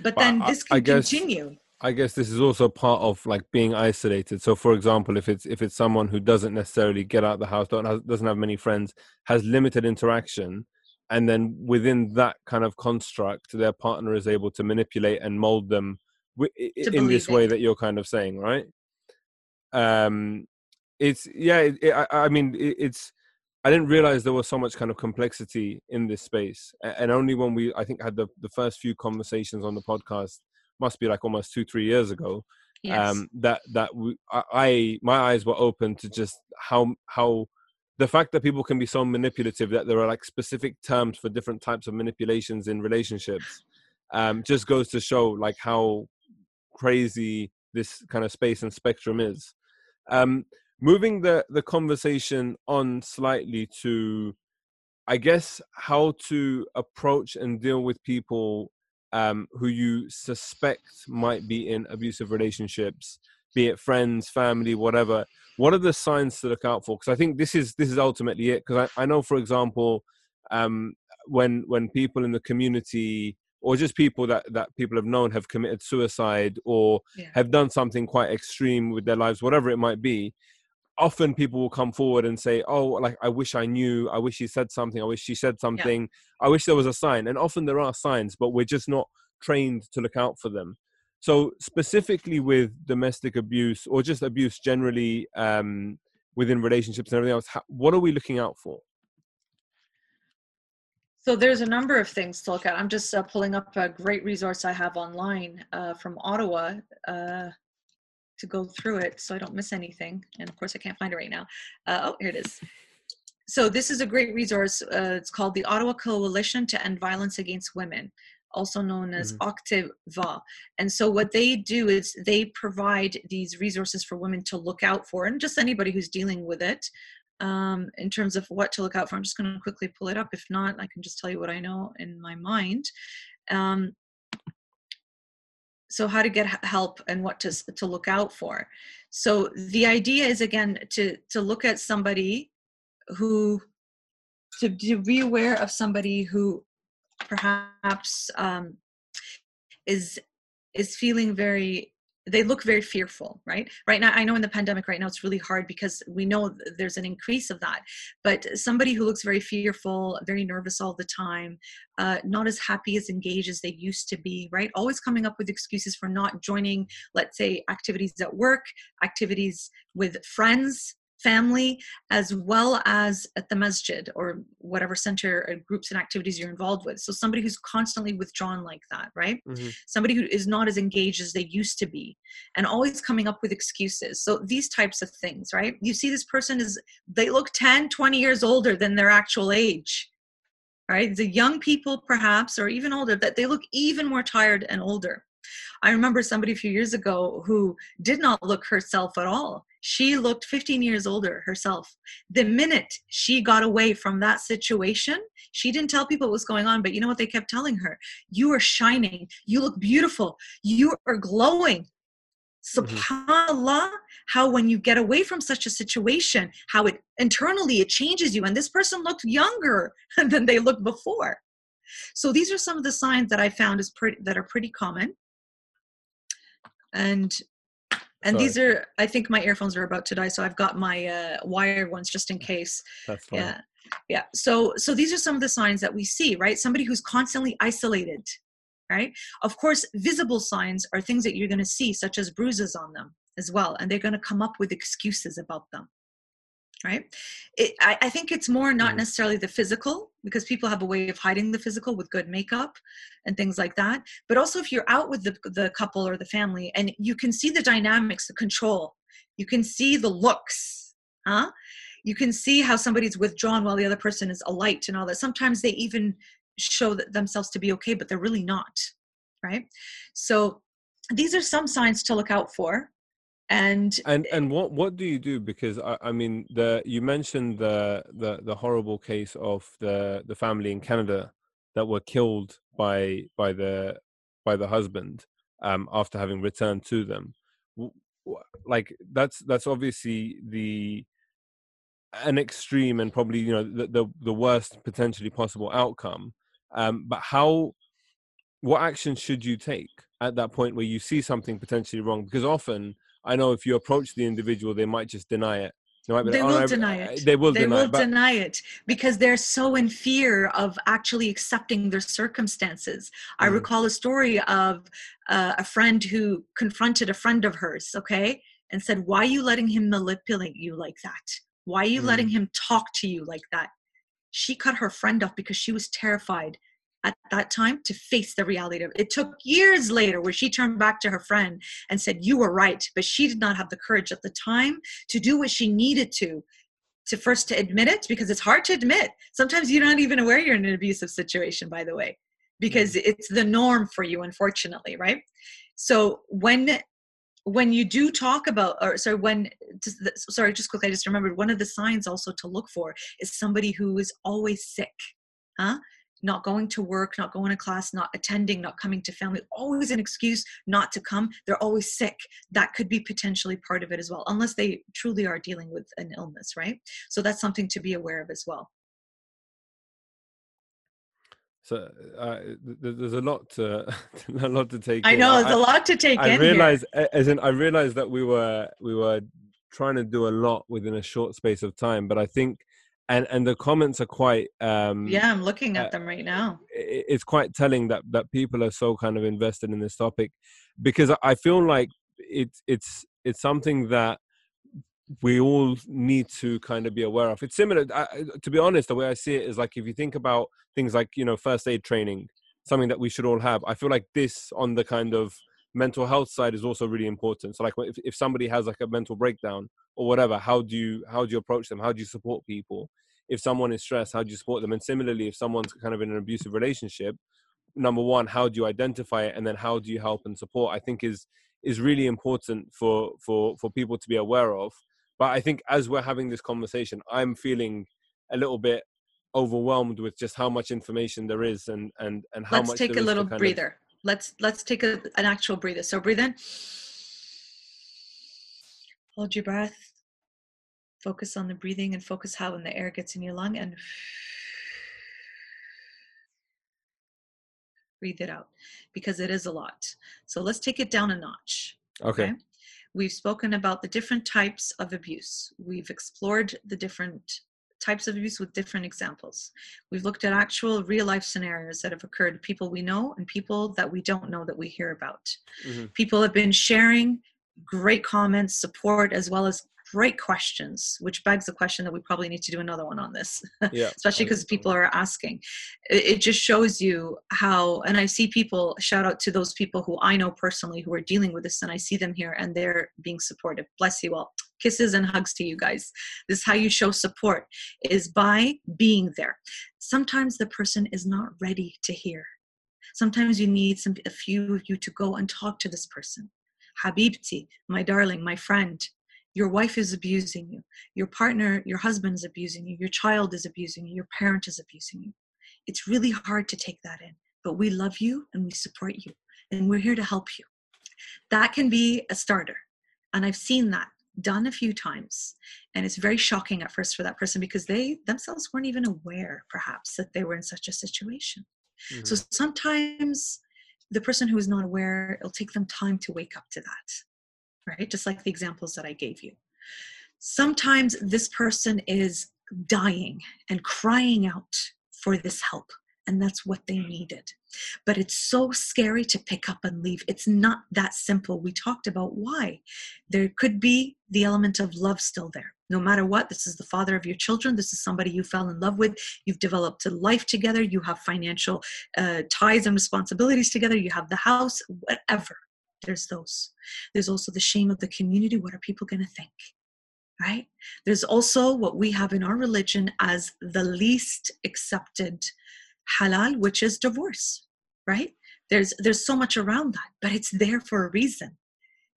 But then this can I guess, continue I guess this is also part of like being isolated. So, for example, if it's if it's someone who doesn't necessarily get out of the house, don't have, doesn't have many friends, has limited interaction, and then within that kind of construct, their partner is able to manipulate and mold them w- in this it. way that you're kind of saying, right? Um, it's yeah. It, it, I, I, mean, it, it's. I didn't realize there was so much kind of complexity in this space, and only when we, I think, had the the first few conversations on the podcast must be like almost two three years ago yes. um that that we, I, I my eyes were open to just how how the fact that people can be so manipulative that there are like specific terms for different types of manipulations in relationships um, just goes to show like how crazy this kind of space and spectrum is. Um, moving the the conversation on slightly to, I guess, how to approach and deal with people um, who you suspect might be in abusive relationships, be it friends, family, whatever. What are the signs to look out for? Because I think this is this is ultimately it. Because I, I know, for example, um, when when people in the community or just people that that people have known have committed suicide or yeah. have done something quite extreme with their lives whatever it might be often people will come forward and say oh like i wish i knew. I wish he said something. I wish she said something. Yeah. i wish there was a sign. And often there are signs but we're just not trained to look out for them. So specifically with domestic abuse or just abuse generally um, within relationships and everything else how, what are we looking out for? So there's a number of things to look at. I'm just uh, pulling up a great resource I have online uh, from Ottawa uh, to go through it so I don't miss anything. And of course, I can't find it right now. Uh, oh, here it is. So this is a great resource. Uh, it's called the Ottawa Coalition to End Violence Against Women, also known as mm-hmm. Octava. And so what they do is they provide these resources for women to look out for, and just anybody who's dealing with it um, in terms of what to look out for. I'm just going to quickly pull it up. If not, I can just tell you what I know in my mind. Um, so how to get help and what to to look out for. So the idea is again to to look at somebody who to, to be aware of somebody who perhaps um, is is feeling very they look very fearful right? Right now i know in the pandemic right now it's really hard because we know there's an increase of that but somebody who looks very fearful very nervous all the time uh, not as happy as engaged as they used to be right? Always coming up with excuses for not joining let's say activities at work activities with friends family as well as at the masjid or whatever center or groups and activities you're involved with. So somebody who's constantly withdrawn like that right? Mm-hmm. somebody who is not as engaged as they used to be and always coming up with excuses. So these types of things right? You see this person is they look 10 20 years older than their actual age right? The young people perhaps or even older that they look even more tired and older I remember somebody a few years ago who did not look herself at all. She looked 15 years older herself. The minute she got away from that situation, she didn't tell people what was going on, but you know what they kept telling her? You are shining. You look beautiful. You are glowing. Mm-hmm. subhanallah how when you get away from such a situation how it internally it changes you and this person looked younger than they looked before so these are some of the signs that i found is pretty that are pretty common and and Sorry. these are i think my earphones are about to die so i've got my uh, wired ones just in case. That's fine. yeah yeah. So so these are some of the signs that we see right? Somebody who's constantly isolated right? Of course visible signs are things that you're going to see such as bruises on them as well and they're going to come up with excuses about them right? It, I, I, think it's more not mm-hmm. necessarily the physical because people have a way of hiding the physical with good makeup and things like that. But also if you're out with the, the couple or the family and you can see the dynamics the control. You can see the looks huh? You can see how somebody's withdrawn while the other person is alight and all that. Sometimes they even show themselves to be okay but they're really not right? So these are some signs to look out for and and and what what do you do? Because I, I mean the you mentioned the the the horrible case of the the family in Canada that were killed by by the by the husband um after having returned to them. Like that's that's obviously the an extreme and probably you know the the, the worst potentially possible outcome. Um but how what action should you take at that point where you see something potentially wrong? Because often I know if you approach the individual, they might just deny it. They, like, they will oh, deny it. They will they deny will it. deny it because they're so in fear of actually accepting their circumstances. Mm. I recall a story of uh, a friend who confronted a friend of hers, okay, and said, Why are you letting him manipulate you like that? Why are you mm. letting him talk to you like that? She cut her friend off because she was terrified at that time to face the reality of it. It took years later where she turned back to her friend and said, You were right. But she did not have the courage at the time to do what she needed to, to first to admit it, because it's hard to admit. Sometimes you're not even aware you're in an abusive situation, by the way, because mm. it's the norm for you, unfortunately, right? So when when you do talk about or sorry when sorry just quickly i just remembered one of the signs also to look for is somebody who is always sick huh not going to work, not going to class, not attending, not coming to family, always an excuse not to come. They're always sick. That could be potentially part of it as well, unless they truly are dealing with an illness, right? So that's something to be aware of as well. So uh, there's a lot to a lot to take. I know there's a lot to take. I realize, as in, I realized that we were we were trying to do a lot within a short space of time, but I think, and and the comments are quite. um Yeah, I'm looking at uh, them right now. It's quite telling that that people are so kind of invested in this topic, because I feel like it's it's it's something that we all need to kind of be aware of. It's similar, I, to be honest. The way I see it is like if you think about things like you know first aid training, something that we should all have. I feel like this on the kind of mental health side is also really important. So like if, if somebody has like a mental breakdown or whatever, how do you how do you approach them? How do you support people? If someone is stressed, how do you support them? And similarly, if someone's kind of in an abusive relationship, number one, how do you identify it, and then how do you help and support? I think is is really important for for for people to be aware of but I think as we're having this conversation, I'm feeling a little bit overwhelmed with just how much information there is and and and how let's much. Let's take a little breather. Let's let's take a, an actual breather. So breathe in. Hold your breath. Focus on the breathing and focus how when the air gets in your lung and breathe it out because it is a lot. So let's take it down a notch. Okay. okay? We've spoken about the different types of abuse. We've explored the different types of abuse with different examples. We've looked at actual real life scenarios that have occurred, people we know and people that we don't know that we hear about. Mm-hmm. People have been sharing great comments, support, as well as great questions, which begs the question that we probably need to do another one on this, yeah, especially because people are asking. It, it, just shows you how, and I see people shout out to those people who I know personally who are dealing with this, and I see them here and they're being supportive. Bless you all. Kisses and hugs to you guys. This is how you show support is by being there. Sometimes the person is not ready to hear. Sometimes you need some a few of you to go and talk to this person. Habibti, my darling, my friend, your wife is abusing you your partner your husband is abusing you your child is abusing you your parent is abusing you. It's really hard to take that in but we love you and we support you and we're here to help you. That can be a starter and i've seen that done a few times and it's very shocking at first for that person because they themselves weren't even aware perhaps that they were in such a situation. Mm-hmm. so sometimes the person who is not aware it'll take them time to wake up to that right? Just like the examples that I gave you. Sometimes this person is dying and crying out for this help, and that's what they needed. But it's so scary to pick up and leave. It's not that simple. We talked about why. There could be the element of love still there. No matter what, this is the father of your children. This is somebody you fell in love with. You've developed a life together. You have financial uh, ties and responsibilities together. You have the house, whatever there's those. There's also the shame of the community. What are people going to think right? There's also what we have in our religion as the least accepted halal which is divorce right? There's there's so much around that but it's there for a reason.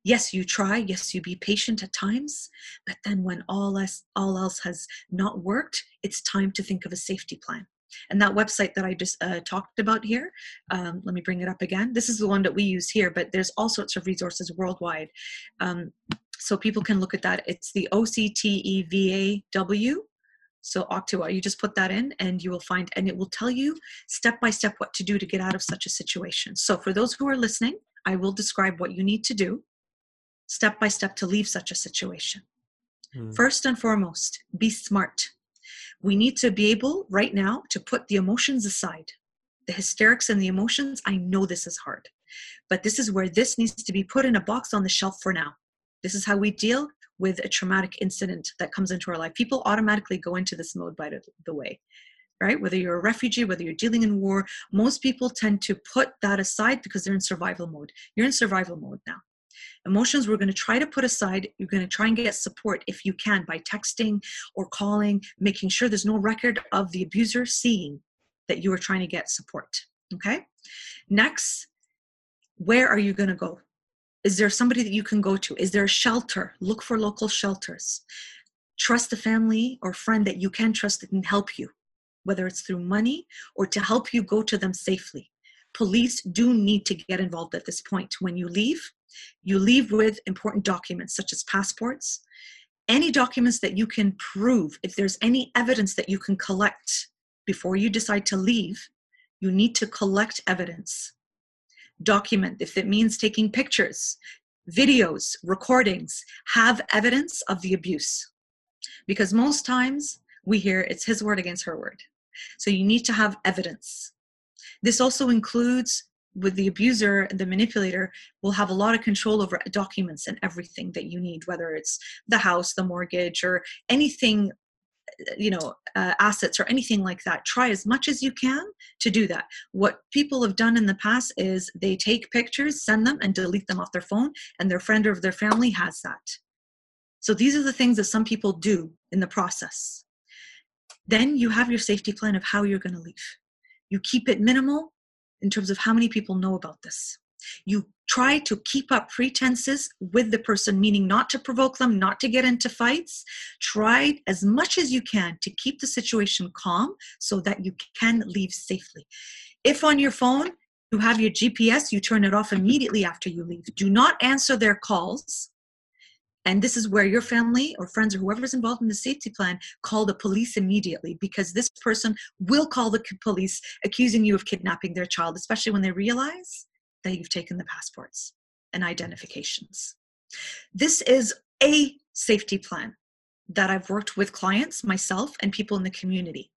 Yes you try. Yes you be patient at times but then when all else all else has not worked it's time to think of a safety plan and that website that I just uh, talked about here, um, let me bring it up again. This is the one that we use here, but there's all sorts of resources worldwide. Um, so people can look at that. It's the OCTEVAW. So Octua, you just put that in and you will find, and it will tell you step by step what to do to get out of such a situation. So for those who are listening, I will describe what you need to do step by step to leave such a situation. Hmm. First and foremost, be smart. We need to be able right now to put the emotions aside. The hysterics and the emotions, I know this is hard, but this is where this needs to be put in a box on the shelf for now. This is how we deal with a traumatic incident that comes into our life. People automatically go into this mode by the way, right? Whether you're a refugee, whether you're dealing in war, most people tend to put that aside because they're in survival mode. You're in survival mode now. Emotions we're going to try to put aside. You're going to try and get support if you can by texting or calling, making sure there's no record of the abuser seeing that you are trying to get support. Okay? Next, where are you going to go? Is there somebody that you can go to? Is there a shelter? Look for local shelters. Trust a family or friend that you can trust that can help you, whether it's through money or to help you go to them safely. Police do need to get involved at this point. When you leave, you leave with important documents such as passports, any documents that you can prove, if there's any evidence that you can collect before you decide to leave, you need to collect evidence. Document if it means taking pictures videos recordings have evidence of the abuse. Because most times we hear it's his word against her word. So you need to have evidence. This also includes with the abuser and the manipulator will have a lot of control over documents and everything that you need whether it's the house the mortgage or anything you know uh, assets or anything like that. Try as much as you can to do that. What people have done in the past is they take pictures send them and delete them off their phone and their friend or their family has that. So these are the things that some people do in the process. Then you have your safety plan of how you're going to leave. You keep it minimal in terms of how many people know about this you try to keep up pretenses with the person, meaning not to provoke them, not to get into fights. Try as much as you can to keep the situation calm so that you can leave safely. If on your phone you have your GPS, you turn it off immediately after you leave. Do not answer their calls. And this is where your family or friends or whoever's involved in the safety plan call the police immediately because this person will call the police accusing you of kidnapping their child, especially when they realize that you've taken the passports and identifications. This is a safety plan that I've worked with clients, myself, and people in the community.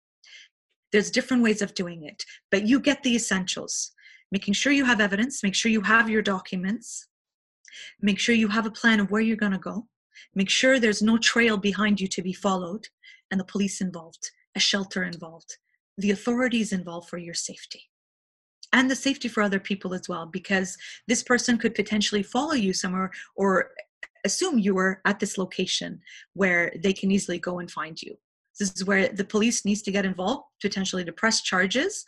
There's different ways of doing it, but you get the essentials. Making sure you have evidence, make sure you have your documents, make sure you have a plan of where you're going to go, make sure there's no trail behind you to be followed, and the police involved, a shelter involved, the authorities involved for your safety. And the safety for other people as well because this person could potentially follow you somewhere or assume you were at this location where they can easily go and find you. This is where the police needs to get involved potentially to press charges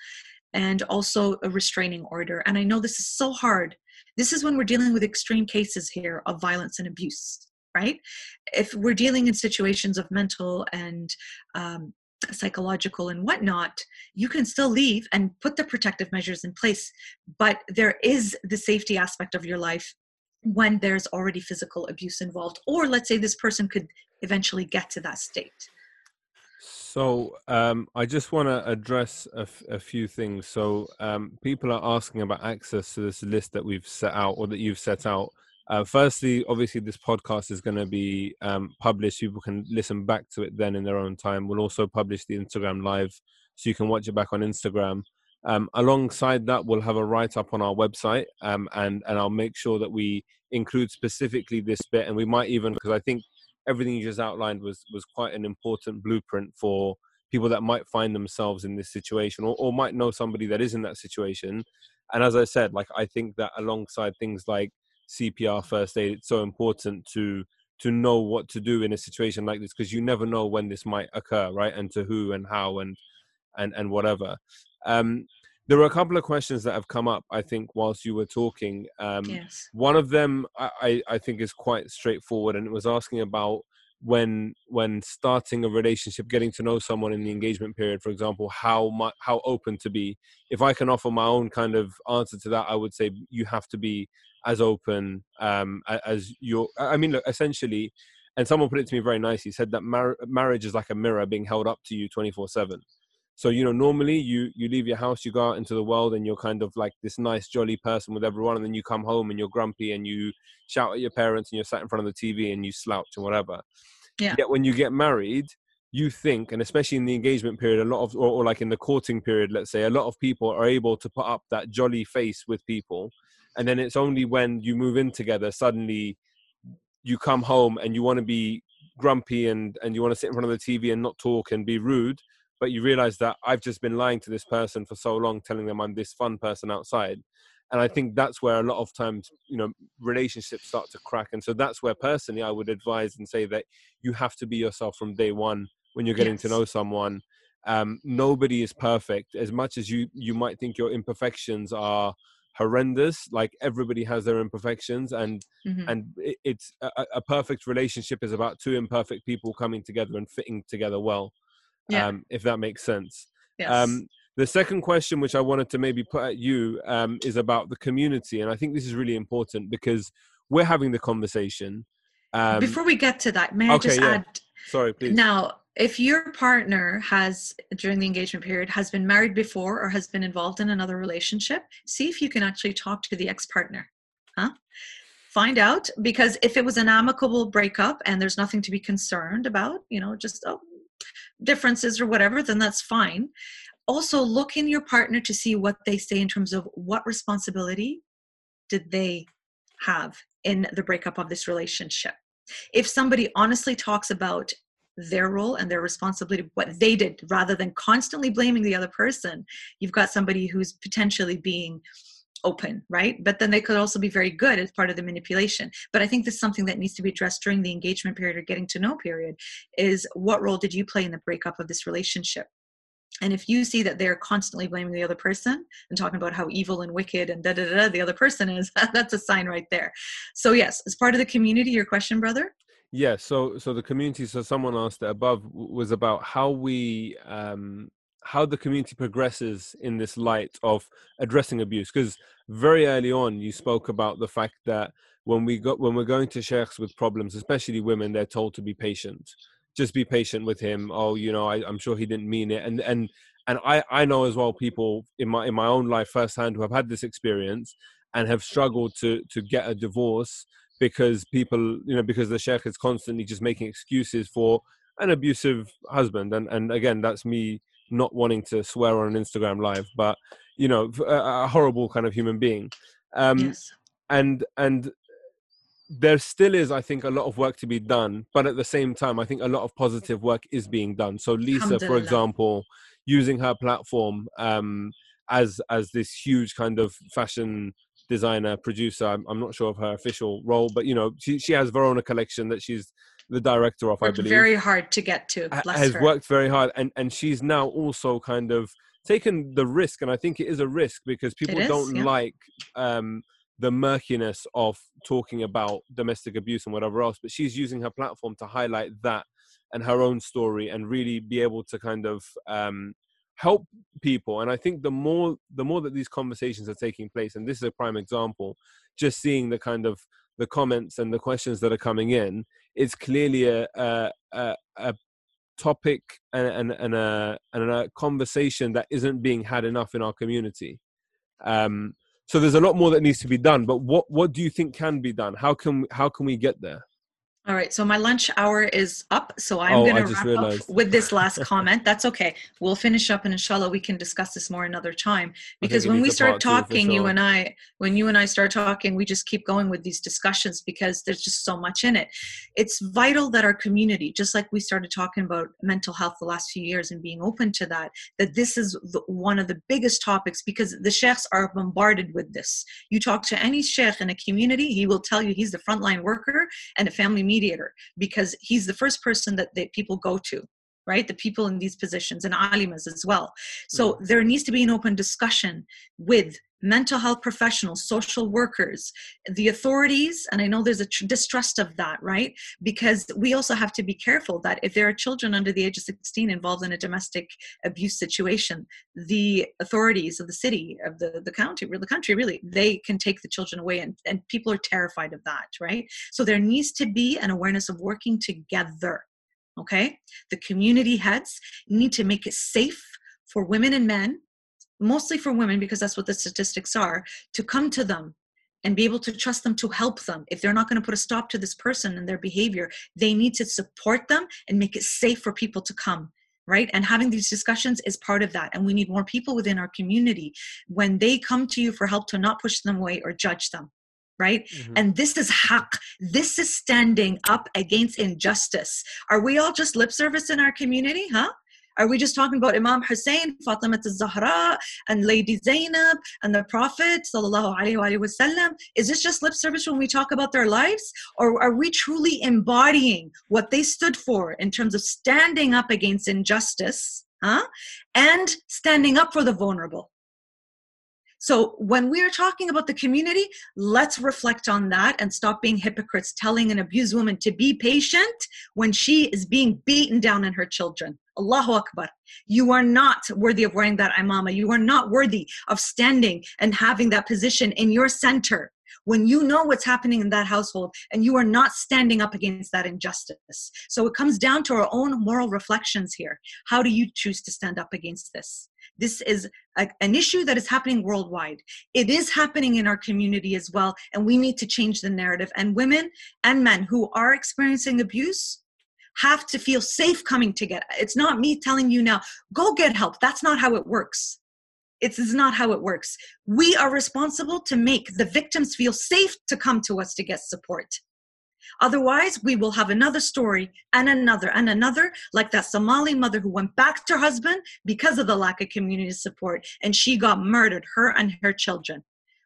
and also a restraining order. And i know this is so hard this is when we're dealing with extreme cases here of violence and abuse right if we're dealing in situations of mental and um, psychological and whatnot, you can still leave and put the protective measures in place. But there is the safety aspect of your life when there's already physical abuse involved, or let's say this person could eventually get to that state. So um, I just want to address a, f- a few things. So um, people are asking about access to this list that we've set out or that you've set out. Uh, firstly, obviously, this podcast is going to be um, published. People can listen back to it then in their own time. We'll also publish the Instagram live so you can watch it back on Instagram. Um, alongside that, we'll have a write up on our website, um, and and I'll make sure that we include specifically this bit, and we might even because I think everything you just outlined was was quite an important blueprint for people that might find themselves in this situation or, or might know somebody that is in that situation. And as I said, like I think that alongside things like CPR first aid, it's so important to to know what to do in a situation like this because you never know when this might occur, right? And to who and how and and and whatever. Um, there were a couple of questions that have come up, I think, whilst you were talking. Um, yes. One of them I, I think is quite straightforward, and it was asking about when when starting a relationship getting to know someone in the engagement period for example how much how open to be if i can offer my own kind of answer to that i would say you have to be as open um as your i mean look essentially and someone put it to me very nicely said that mar- marriage is like a mirror being held up to you 24 7 so you know normally you you leave your house you go out into the world and you're kind of like this nice jolly person with everyone and then you come home and you're grumpy and you shout at your parents and you're sat in front of the tv and you slouch and whatever yeah. Yet when you get married, you think, and especially in the engagement period, a lot of, or, or, like in the courting period, let's say, a lot of people are able to put up that jolly face with people. And then it's only when you move in together, suddenly you come home and you want to be grumpy and, and you want to sit in front of the TV and not talk and be rude. But you realize that I've just been lying to this person for so long, telling them I'm this fun person outside. And i think that's where a lot of times you know relationships start to crack. And so that's where personally i would advise and say that you have to be yourself from day one when you're getting yes. to know someone. Um, nobody is perfect. As much as you you might think your imperfections are horrendous like everybody has their imperfections and mm-hmm. and it, it's a, a, perfect relationship is about two imperfect people coming together and fitting together well yeah. um, if that makes sense yes. um, the second question, which I wanted to maybe put at you, um, is about the community, and I think this is really important because we're having the conversation. Um, Before we get to that, may I just yeah. add? Sorry, please. Now, if your partner has during the engagement period has been married before or has been involved in another relationship see if you can actually talk to the ex-partner huh find out because if it was an amicable breakup and there's nothing to be concerned about you know just oh, differences or whatever then that's fine. Also look in your partner to see what they say in terms of what responsibility did they have in the breakup of this relationship. If somebody honestly talks about their role and their responsibility what they did rather than constantly blaming the other person you've got somebody who's potentially being open right but then they could also be very good as part of the manipulation but i think this is something that needs to be addressed during the engagement period or getting to know period is what role did you play in the breakup of this relationship and if you see that they're constantly blaming the other person and talking about how evil and wicked and da da da the other person is, that's a sign right there. So yes, as part of the community, your question, brother. Yeah. So so the community. So someone asked above was about how we um how the community progresses in this light of addressing abuse because very early on you spoke about the fact that when we got when we're going to sheikhs with problems especially women they're told to be patient. Just be patient with him. Oh you know I, i'm sure he didn't mean it. And and and i i know as well people in my in my own life firsthand who have had this experience and have struggled to to get a divorce because people you know because the sheikh is constantly just making excuses for an abusive husband. And and again that's me not wanting to swear on an Instagram live, but you know, a, a horrible kind of human being. Um, yes. And and there still is, I think, a lot of work to be done, but at the same time, I think a lot of positive work is being done. So Lisa, for example, using her platform um, as as this huge kind of fashion designer producer. I'm, I'm, not sure of her official role, but you know, she she has Verona collection that she's the director of, worked I believe. Very hard to get to. has her. worked very hard, and and she's now also kind of taken the risk, and I think it is a risk because people is, don't yeah. like um, the murkiness of talking about domestic abuse and whatever else. But she's using her platform to highlight that and her own story, and really be able to kind of um, help people. And I think the more the more that these conversations are taking place, and this is a prime example, just seeing the kind of the comments and the questions that are coming in, it's clearly a a, a, a topic and, and, and, a, and a conversation that isn't being had enough in our community. Um, so there's a lot more that needs to be done. But what what do you think can be done? How can how can we get there? All right, so my lunch hour is up, so I'm oh, going to wrap realized. up with this last comment. That's okay. We'll finish up, and inshallah, we can discuss this more another time. Because when we start talking, sure. you and I, when you and I start talking, we just keep going with these discussions because there's just so much in it. It's vital that our community, just like we started talking about mental health the last few years and being open to that, that this is the, one of the biggest topics because the sheikhs are bombarded with this. You talk to any sheikh in a community, he will tell you he's the frontline worker and a family mediator because he's the first person that they, people go to right? The people in these positions and alimas as well. So mm. there needs to be an open discussion with mental health professionals social workers the authorities and i know there's a tr- distrust of that right? Because we also have to be careful that if there are children under the age of 16 involved in a domestic abuse situation the authorities of the city of the, the county or the country really they can take the children away and, and people are terrified of that right? So there needs to be an awareness of working together okay? The community heads need to make it safe for women and men mostly for women because that's what the statistics are to come to them and be able to trust them to help them. If they're not going to put a stop to this person and their behavior they need to support them and make it safe for people to come right? And having these discussions is part of that and we need more people within our community when they come to you for help to not push them away or judge them right? Mm-hmm. And this is haq. This is standing up against injustice. Are we all just lip service in our community, huh? Are we just talking about Imam Hussein, Fatima al-Zahra, and Lady Zainab, and the Prophet, sallallahu alaihi wasallam? Is this just lip service when we talk about their lives? Or are we truly embodying what they stood for in terms of standing up against injustice, huh? And standing up for the vulnerable? So when we're talking about the community, let's reflect on that and stop being hypocrites, telling an abused woman to be patient when she is being beaten down in her children. Allahu Akbar. You are not worthy of wearing that imama. You are not worthy of standing and having that position in your center when you know what's happening in that household and you are not standing up against that injustice. So it comes down to our own moral reflections here. How do you choose to stand up against this? This is a, an issue that is happening worldwide. It is happening in our community as well, and we need to change the narrative. And women and men who are experiencing abuse have to feel safe coming together. it's not me telling you now go get help that's not how it works it's not how it works. We are responsible to make the victims feel safe to come to us to get support. Otherwise we will have another story and another and another like that somali mother who went back to her husband because of the lack of community support and she got murdered her and her children.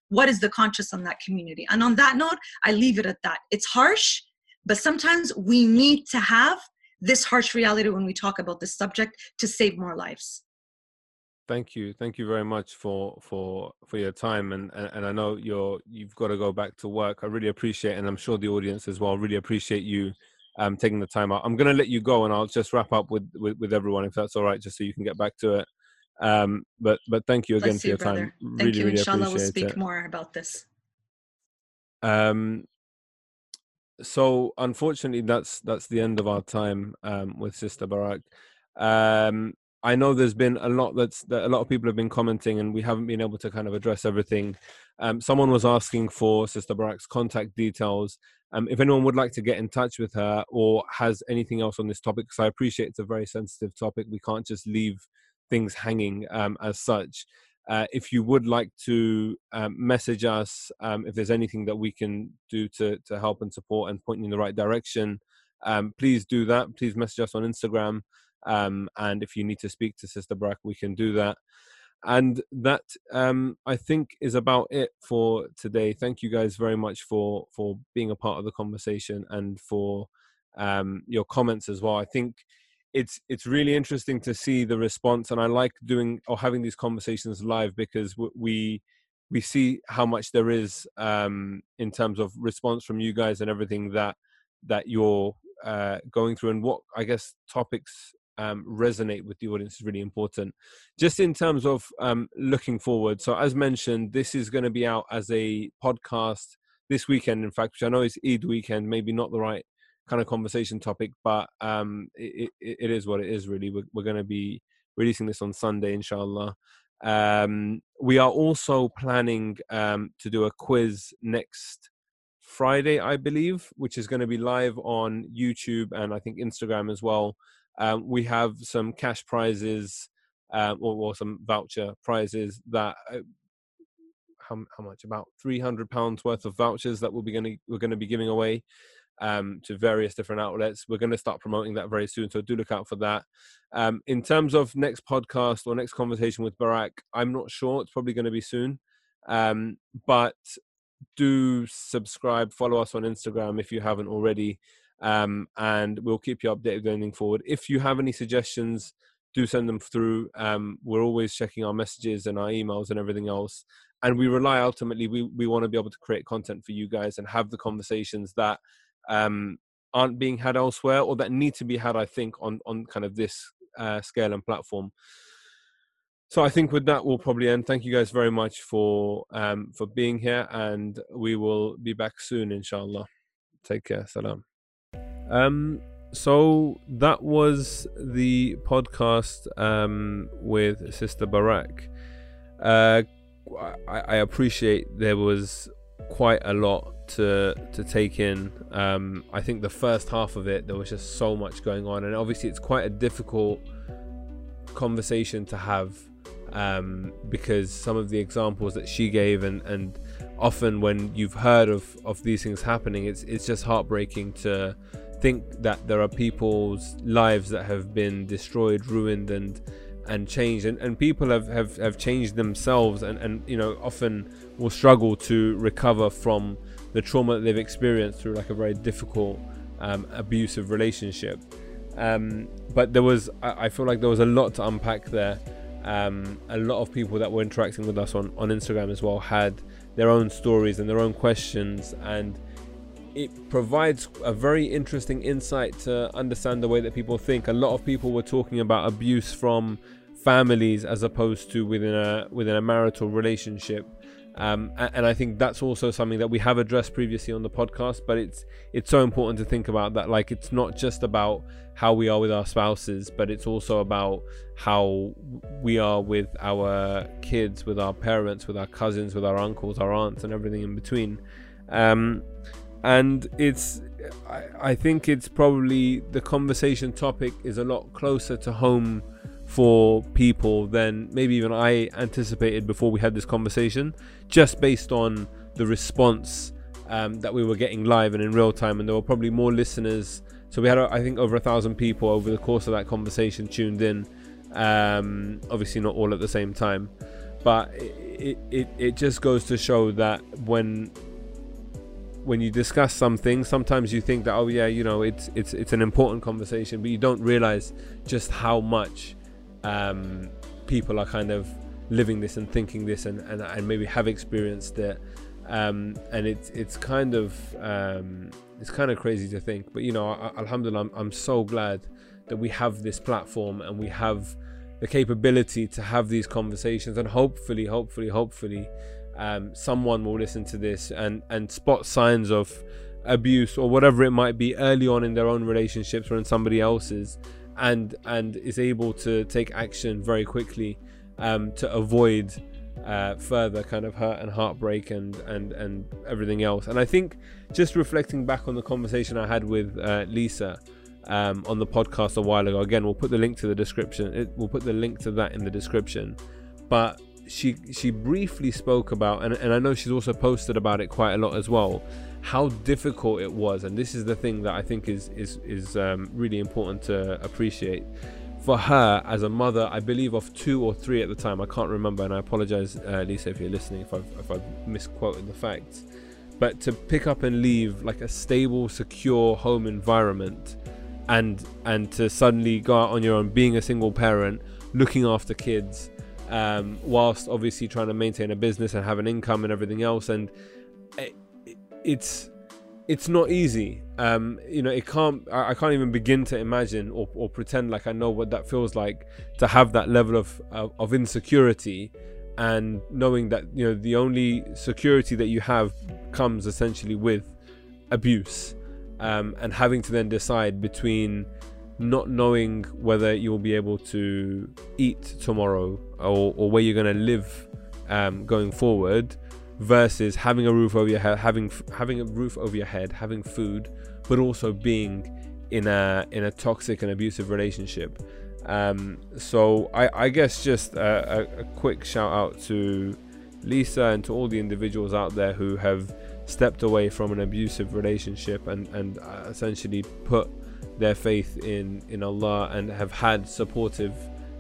What is the conscience on that community? And on that note i leave it at that. It's harsh but sometimes we need to have this harsh reality when we talk about this subject to save more lives. Thank you, thank you very much for for for your time, and and, I know you're you've got to go back to work. I really appreciate, and I'm sure the audience as well really appreciate you um, taking the time out. I'm going to let you go, and I'll just wrap up with, with with everyone if that's all right, just so you can get back to it. Um, but but thank you again Bless for your brother. time. Thank really, you. Really Inshallah, we'll speak it. more about this. Um, so unfortunately that's that's the end of our time um, with sister barak um, i know there's been a lot that's that a lot of people have been commenting and we haven't been able to kind of address everything um, someone was asking for sister barak's contact details um, if anyone would like to get in touch with her or has anything else on this topic because i appreciate it's a very sensitive topic we can't just leave things hanging um, as such uh, if you would like to um, message us, um, if there's anything that we can do to, to help and support and point you in the right direction, um, please do that. Please message us on Instagram. Um, and if you need to speak to Sister Barak, we can do that. And that um, I think is about it for today. Thank you guys very much for for being a part of the conversation and for um, your comments as well. I think it's it's really interesting to see the response and i like doing or having these conversations live because we we see how much there is um in terms of response from you guys and everything that that you're uh going through and what i guess topics um resonate with the audience is really important just in terms of um looking forward so as mentioned this is going to be out as a podcast this weekend in fact which i know is eid weekend maybe not the right kind of conversation topic, but um, it, it, it is what it is. Really, we're, we're going to be releasing this on Sunday, inshallah. Um, we are also planning um, to do a quiz next Friday, I believe, which is going to be live on YouTube and I think Instagram as well. Um, we have some cash prizes um, or, or, some voucher prizes that. Uh, how, how much? About three hundred pounds worth of vouchers that we'll be going to we're going to be giving away um, to various different outlets. We're going to start promoting that very soon, so do look out for that. Um, in terms of next podcast or next conversation with barack I'm not sure. It's probably going to be soon, um, but do subscribe, follow us on Instagram if you haven't already, um, and we'll keep you updated going forward. If you have any suggestions, do send them through. Um, we're always checking our messages and our emails and everything else. And we rely ultimately, we, we want to be able to create content for you guys and have the conversations that um, aren't being had elsewhere or that need to be had i think on on kind of this uh, scale and platform so i think with that we'll probably end thank you guys very much for um, for being here and we will be back soon inshallah take care salam um so that was the podcast um, with sister barak uh, I, I appreciate there was quite a lot to to take in. Um, I think the first half of it there was just so much going on, and obviously it's quite a difficult conversation to have um, because some of the examples that she gave, and and often when you've heard of of these things happening, it's it's just heartbreaking to think that there are people's lives that have been destroyed, ruined, and and changed. And, and people have, have, have changed themselves and, and you know often will struggle to recover from the trauma that they've experienced through like a very difficult um, abusive relationship. Um, but there was I, I, feel like there was a lot to unpack there. Um, a lot of people that were interacting with us on, on instagram as well had their own stories and their own questions and it provides a very interesting insight to understand the way that people think. A lot of people were talking about abuse from families as opposed to within a within a marital relationship. Um, and I think that's also something that we have addressed previously on the podcast, but it's it's so important to think about that. Like, it's not just about how we are with our spouses, but it's also about how we are with our kids, with our parents, with our cousins, with our uncles, our aunts, and everything in between. Um, and it's, I, I think it's probably the conversation topic is a lot closer to home for people than maybe even I anticipated before we had this conversation, just based on the response um, that we were getting live and in real time. And there were probably more listeners. So we had, I think, over a thousand people over the course of that conversation tuned in. Um, obviously, not all at the same time, but it, it, it just goes to show that when when you discuss something, sometimes you think that oh yeah, you know, it's it's it's an important conversation, but you don't realize just how much um, people are kind of living this and thinking this and, and, and maybe have experienced it. Um, and it's it's kind of um, it's kind of crazy to think but you know alhamdulillah I'm, I'm so glad that we have this platform and we have the capability to have these conversations and hopefully hopefully hopefully um, someone will listen to this and and spot signs of abuse or whatever it might be early on in their own relationships or in somebody else's and and is able to take action very quickly um, to avoid uh, further kind of hurt and heartbreak and and and everything else. And I think just reflecting back on the conversation I had with uh, Lisa um, on the podcast a while ago. Again, we'll put the link to the description. It, we'll put the link to that in the description. But she she briefly spoke about, and, and I know she's also posted about it quite a lot as well how difficult it was and this is the thing that i think is is is um, really important to appreciate. For her as a mother i believe of two or three at the time i can't remember and i apologize uh, lisa if you're listening if i've, if I've misquoted the facts. But to pick up and leave like a stable secure home environment and and to suddenly go out on your own being a single parent looking after kids um, whilst obviously trying to maintain a business and have an income and everything else and it's it's not easy. Um, you know, it can't. I, I, can't even begin to imagine or, or pretend like I know what that feels like to have that level of, of, of insecurity, and knowing that you know the only security that you have comes essentially with abuse, um, and having to then decide between not knowing whether you'll be able to eat tomorrow or, or where you're going to live um, going forward versus having a roof over your head, having having a roof over your head, having food, but also being in a in a toxic and abusive relationship. Um, so I, I guess just a, a, a, quick shout out to Lisa and to all the individuals out there who have stepped away from an abusive relationship and and uh, essentially put their faith in in Allah and have had supportive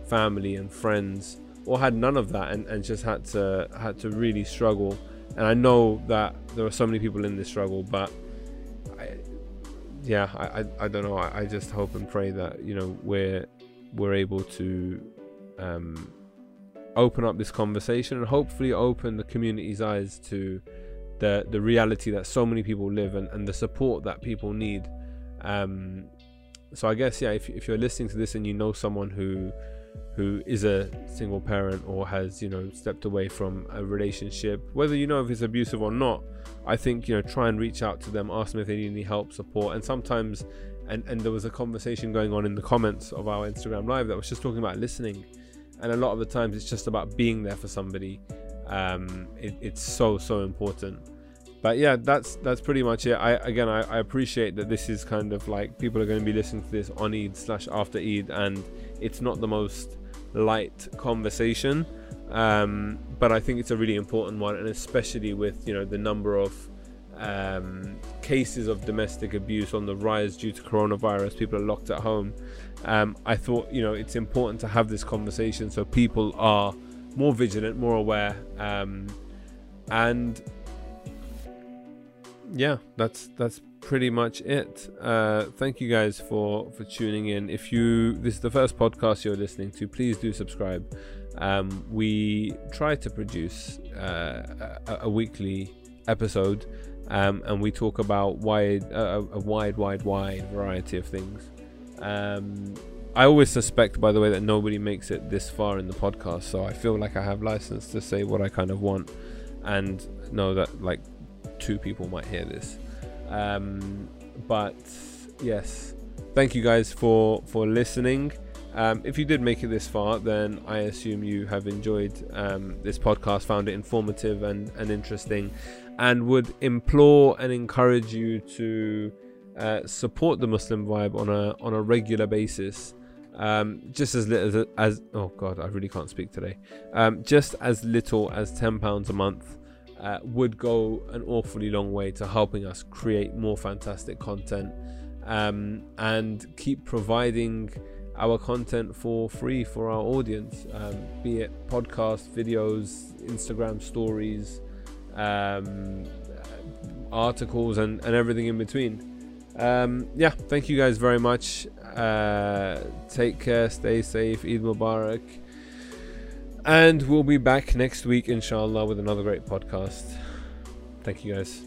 family and friends or had none of that and, and just had to had to really struggle. And I know that there are so many people in this struggle, but I, yeah, I, I, I don't know. I, I, just hope and pray that you know we're we're able to um, open up this conversation and hopefully open the community's eyes to the the reality that so many people live and, and the support that people need. Um, so I guess yeah, if if you're listening to this and you know someone who who is a single parent or has you know stepped away from a relationship whether you know if it's abusive or not i think you know try and reach out to them ask them if they need any help support. And sometimes and and there was a conversation going on in the comments of our instagram live that was just talking about listening. And a lot of the times it's just about being there for somebody. Um it, it's so so important but yeah that's that's pretty much it. I again I, I appreciate that this is kind of like people are going to be listening to this on eid slash after eid and it's not the most light conversation. Um, but i think it's a really important one and especially with you know the number of um, cases of domestic abuse on the rise due to coronavirus people are locked at home. Um, i thought you know it's important to have this conversation so people are more vigilant more aware um, and yeah that's that's pretty much it. Uh, thank you guys for for tuning in. If you this is the first podcast you're listening to, please do subscribe. Um, we try to produce uh, a, a, weekly episode, um, and we talk about wide uh, a wide, wide, wide variety of things. Um, I always suspect, by the way, that nobody makes it this far in the podcast, so I feel like I have license to say what I kind of want. and know that like two people might hear this. Um, but yes, thank you guys for for listening. Um, if you did make it this far, then I assume you have enjoyed um, this podcast, found it informative and, and interesting, and would implore and encourage you to uh, support the Muslim Vibe on a on a regular basis. Um, just as little as, as, oh god, I really can't speak today. Um, just as little as ten pounds a month uh, would go an awfully long way to helping us create more fantastic content um, and keep providing our content for free for our audience, um, be it podcasts, videos, Instagram stories, um, articles, and, and everything in between. Um, yeah, thank you guys very much. Uh, take care, stay safe, Eid Mubarak. And we'll be back next week, inshallah, with another great podcast. Thank you guys.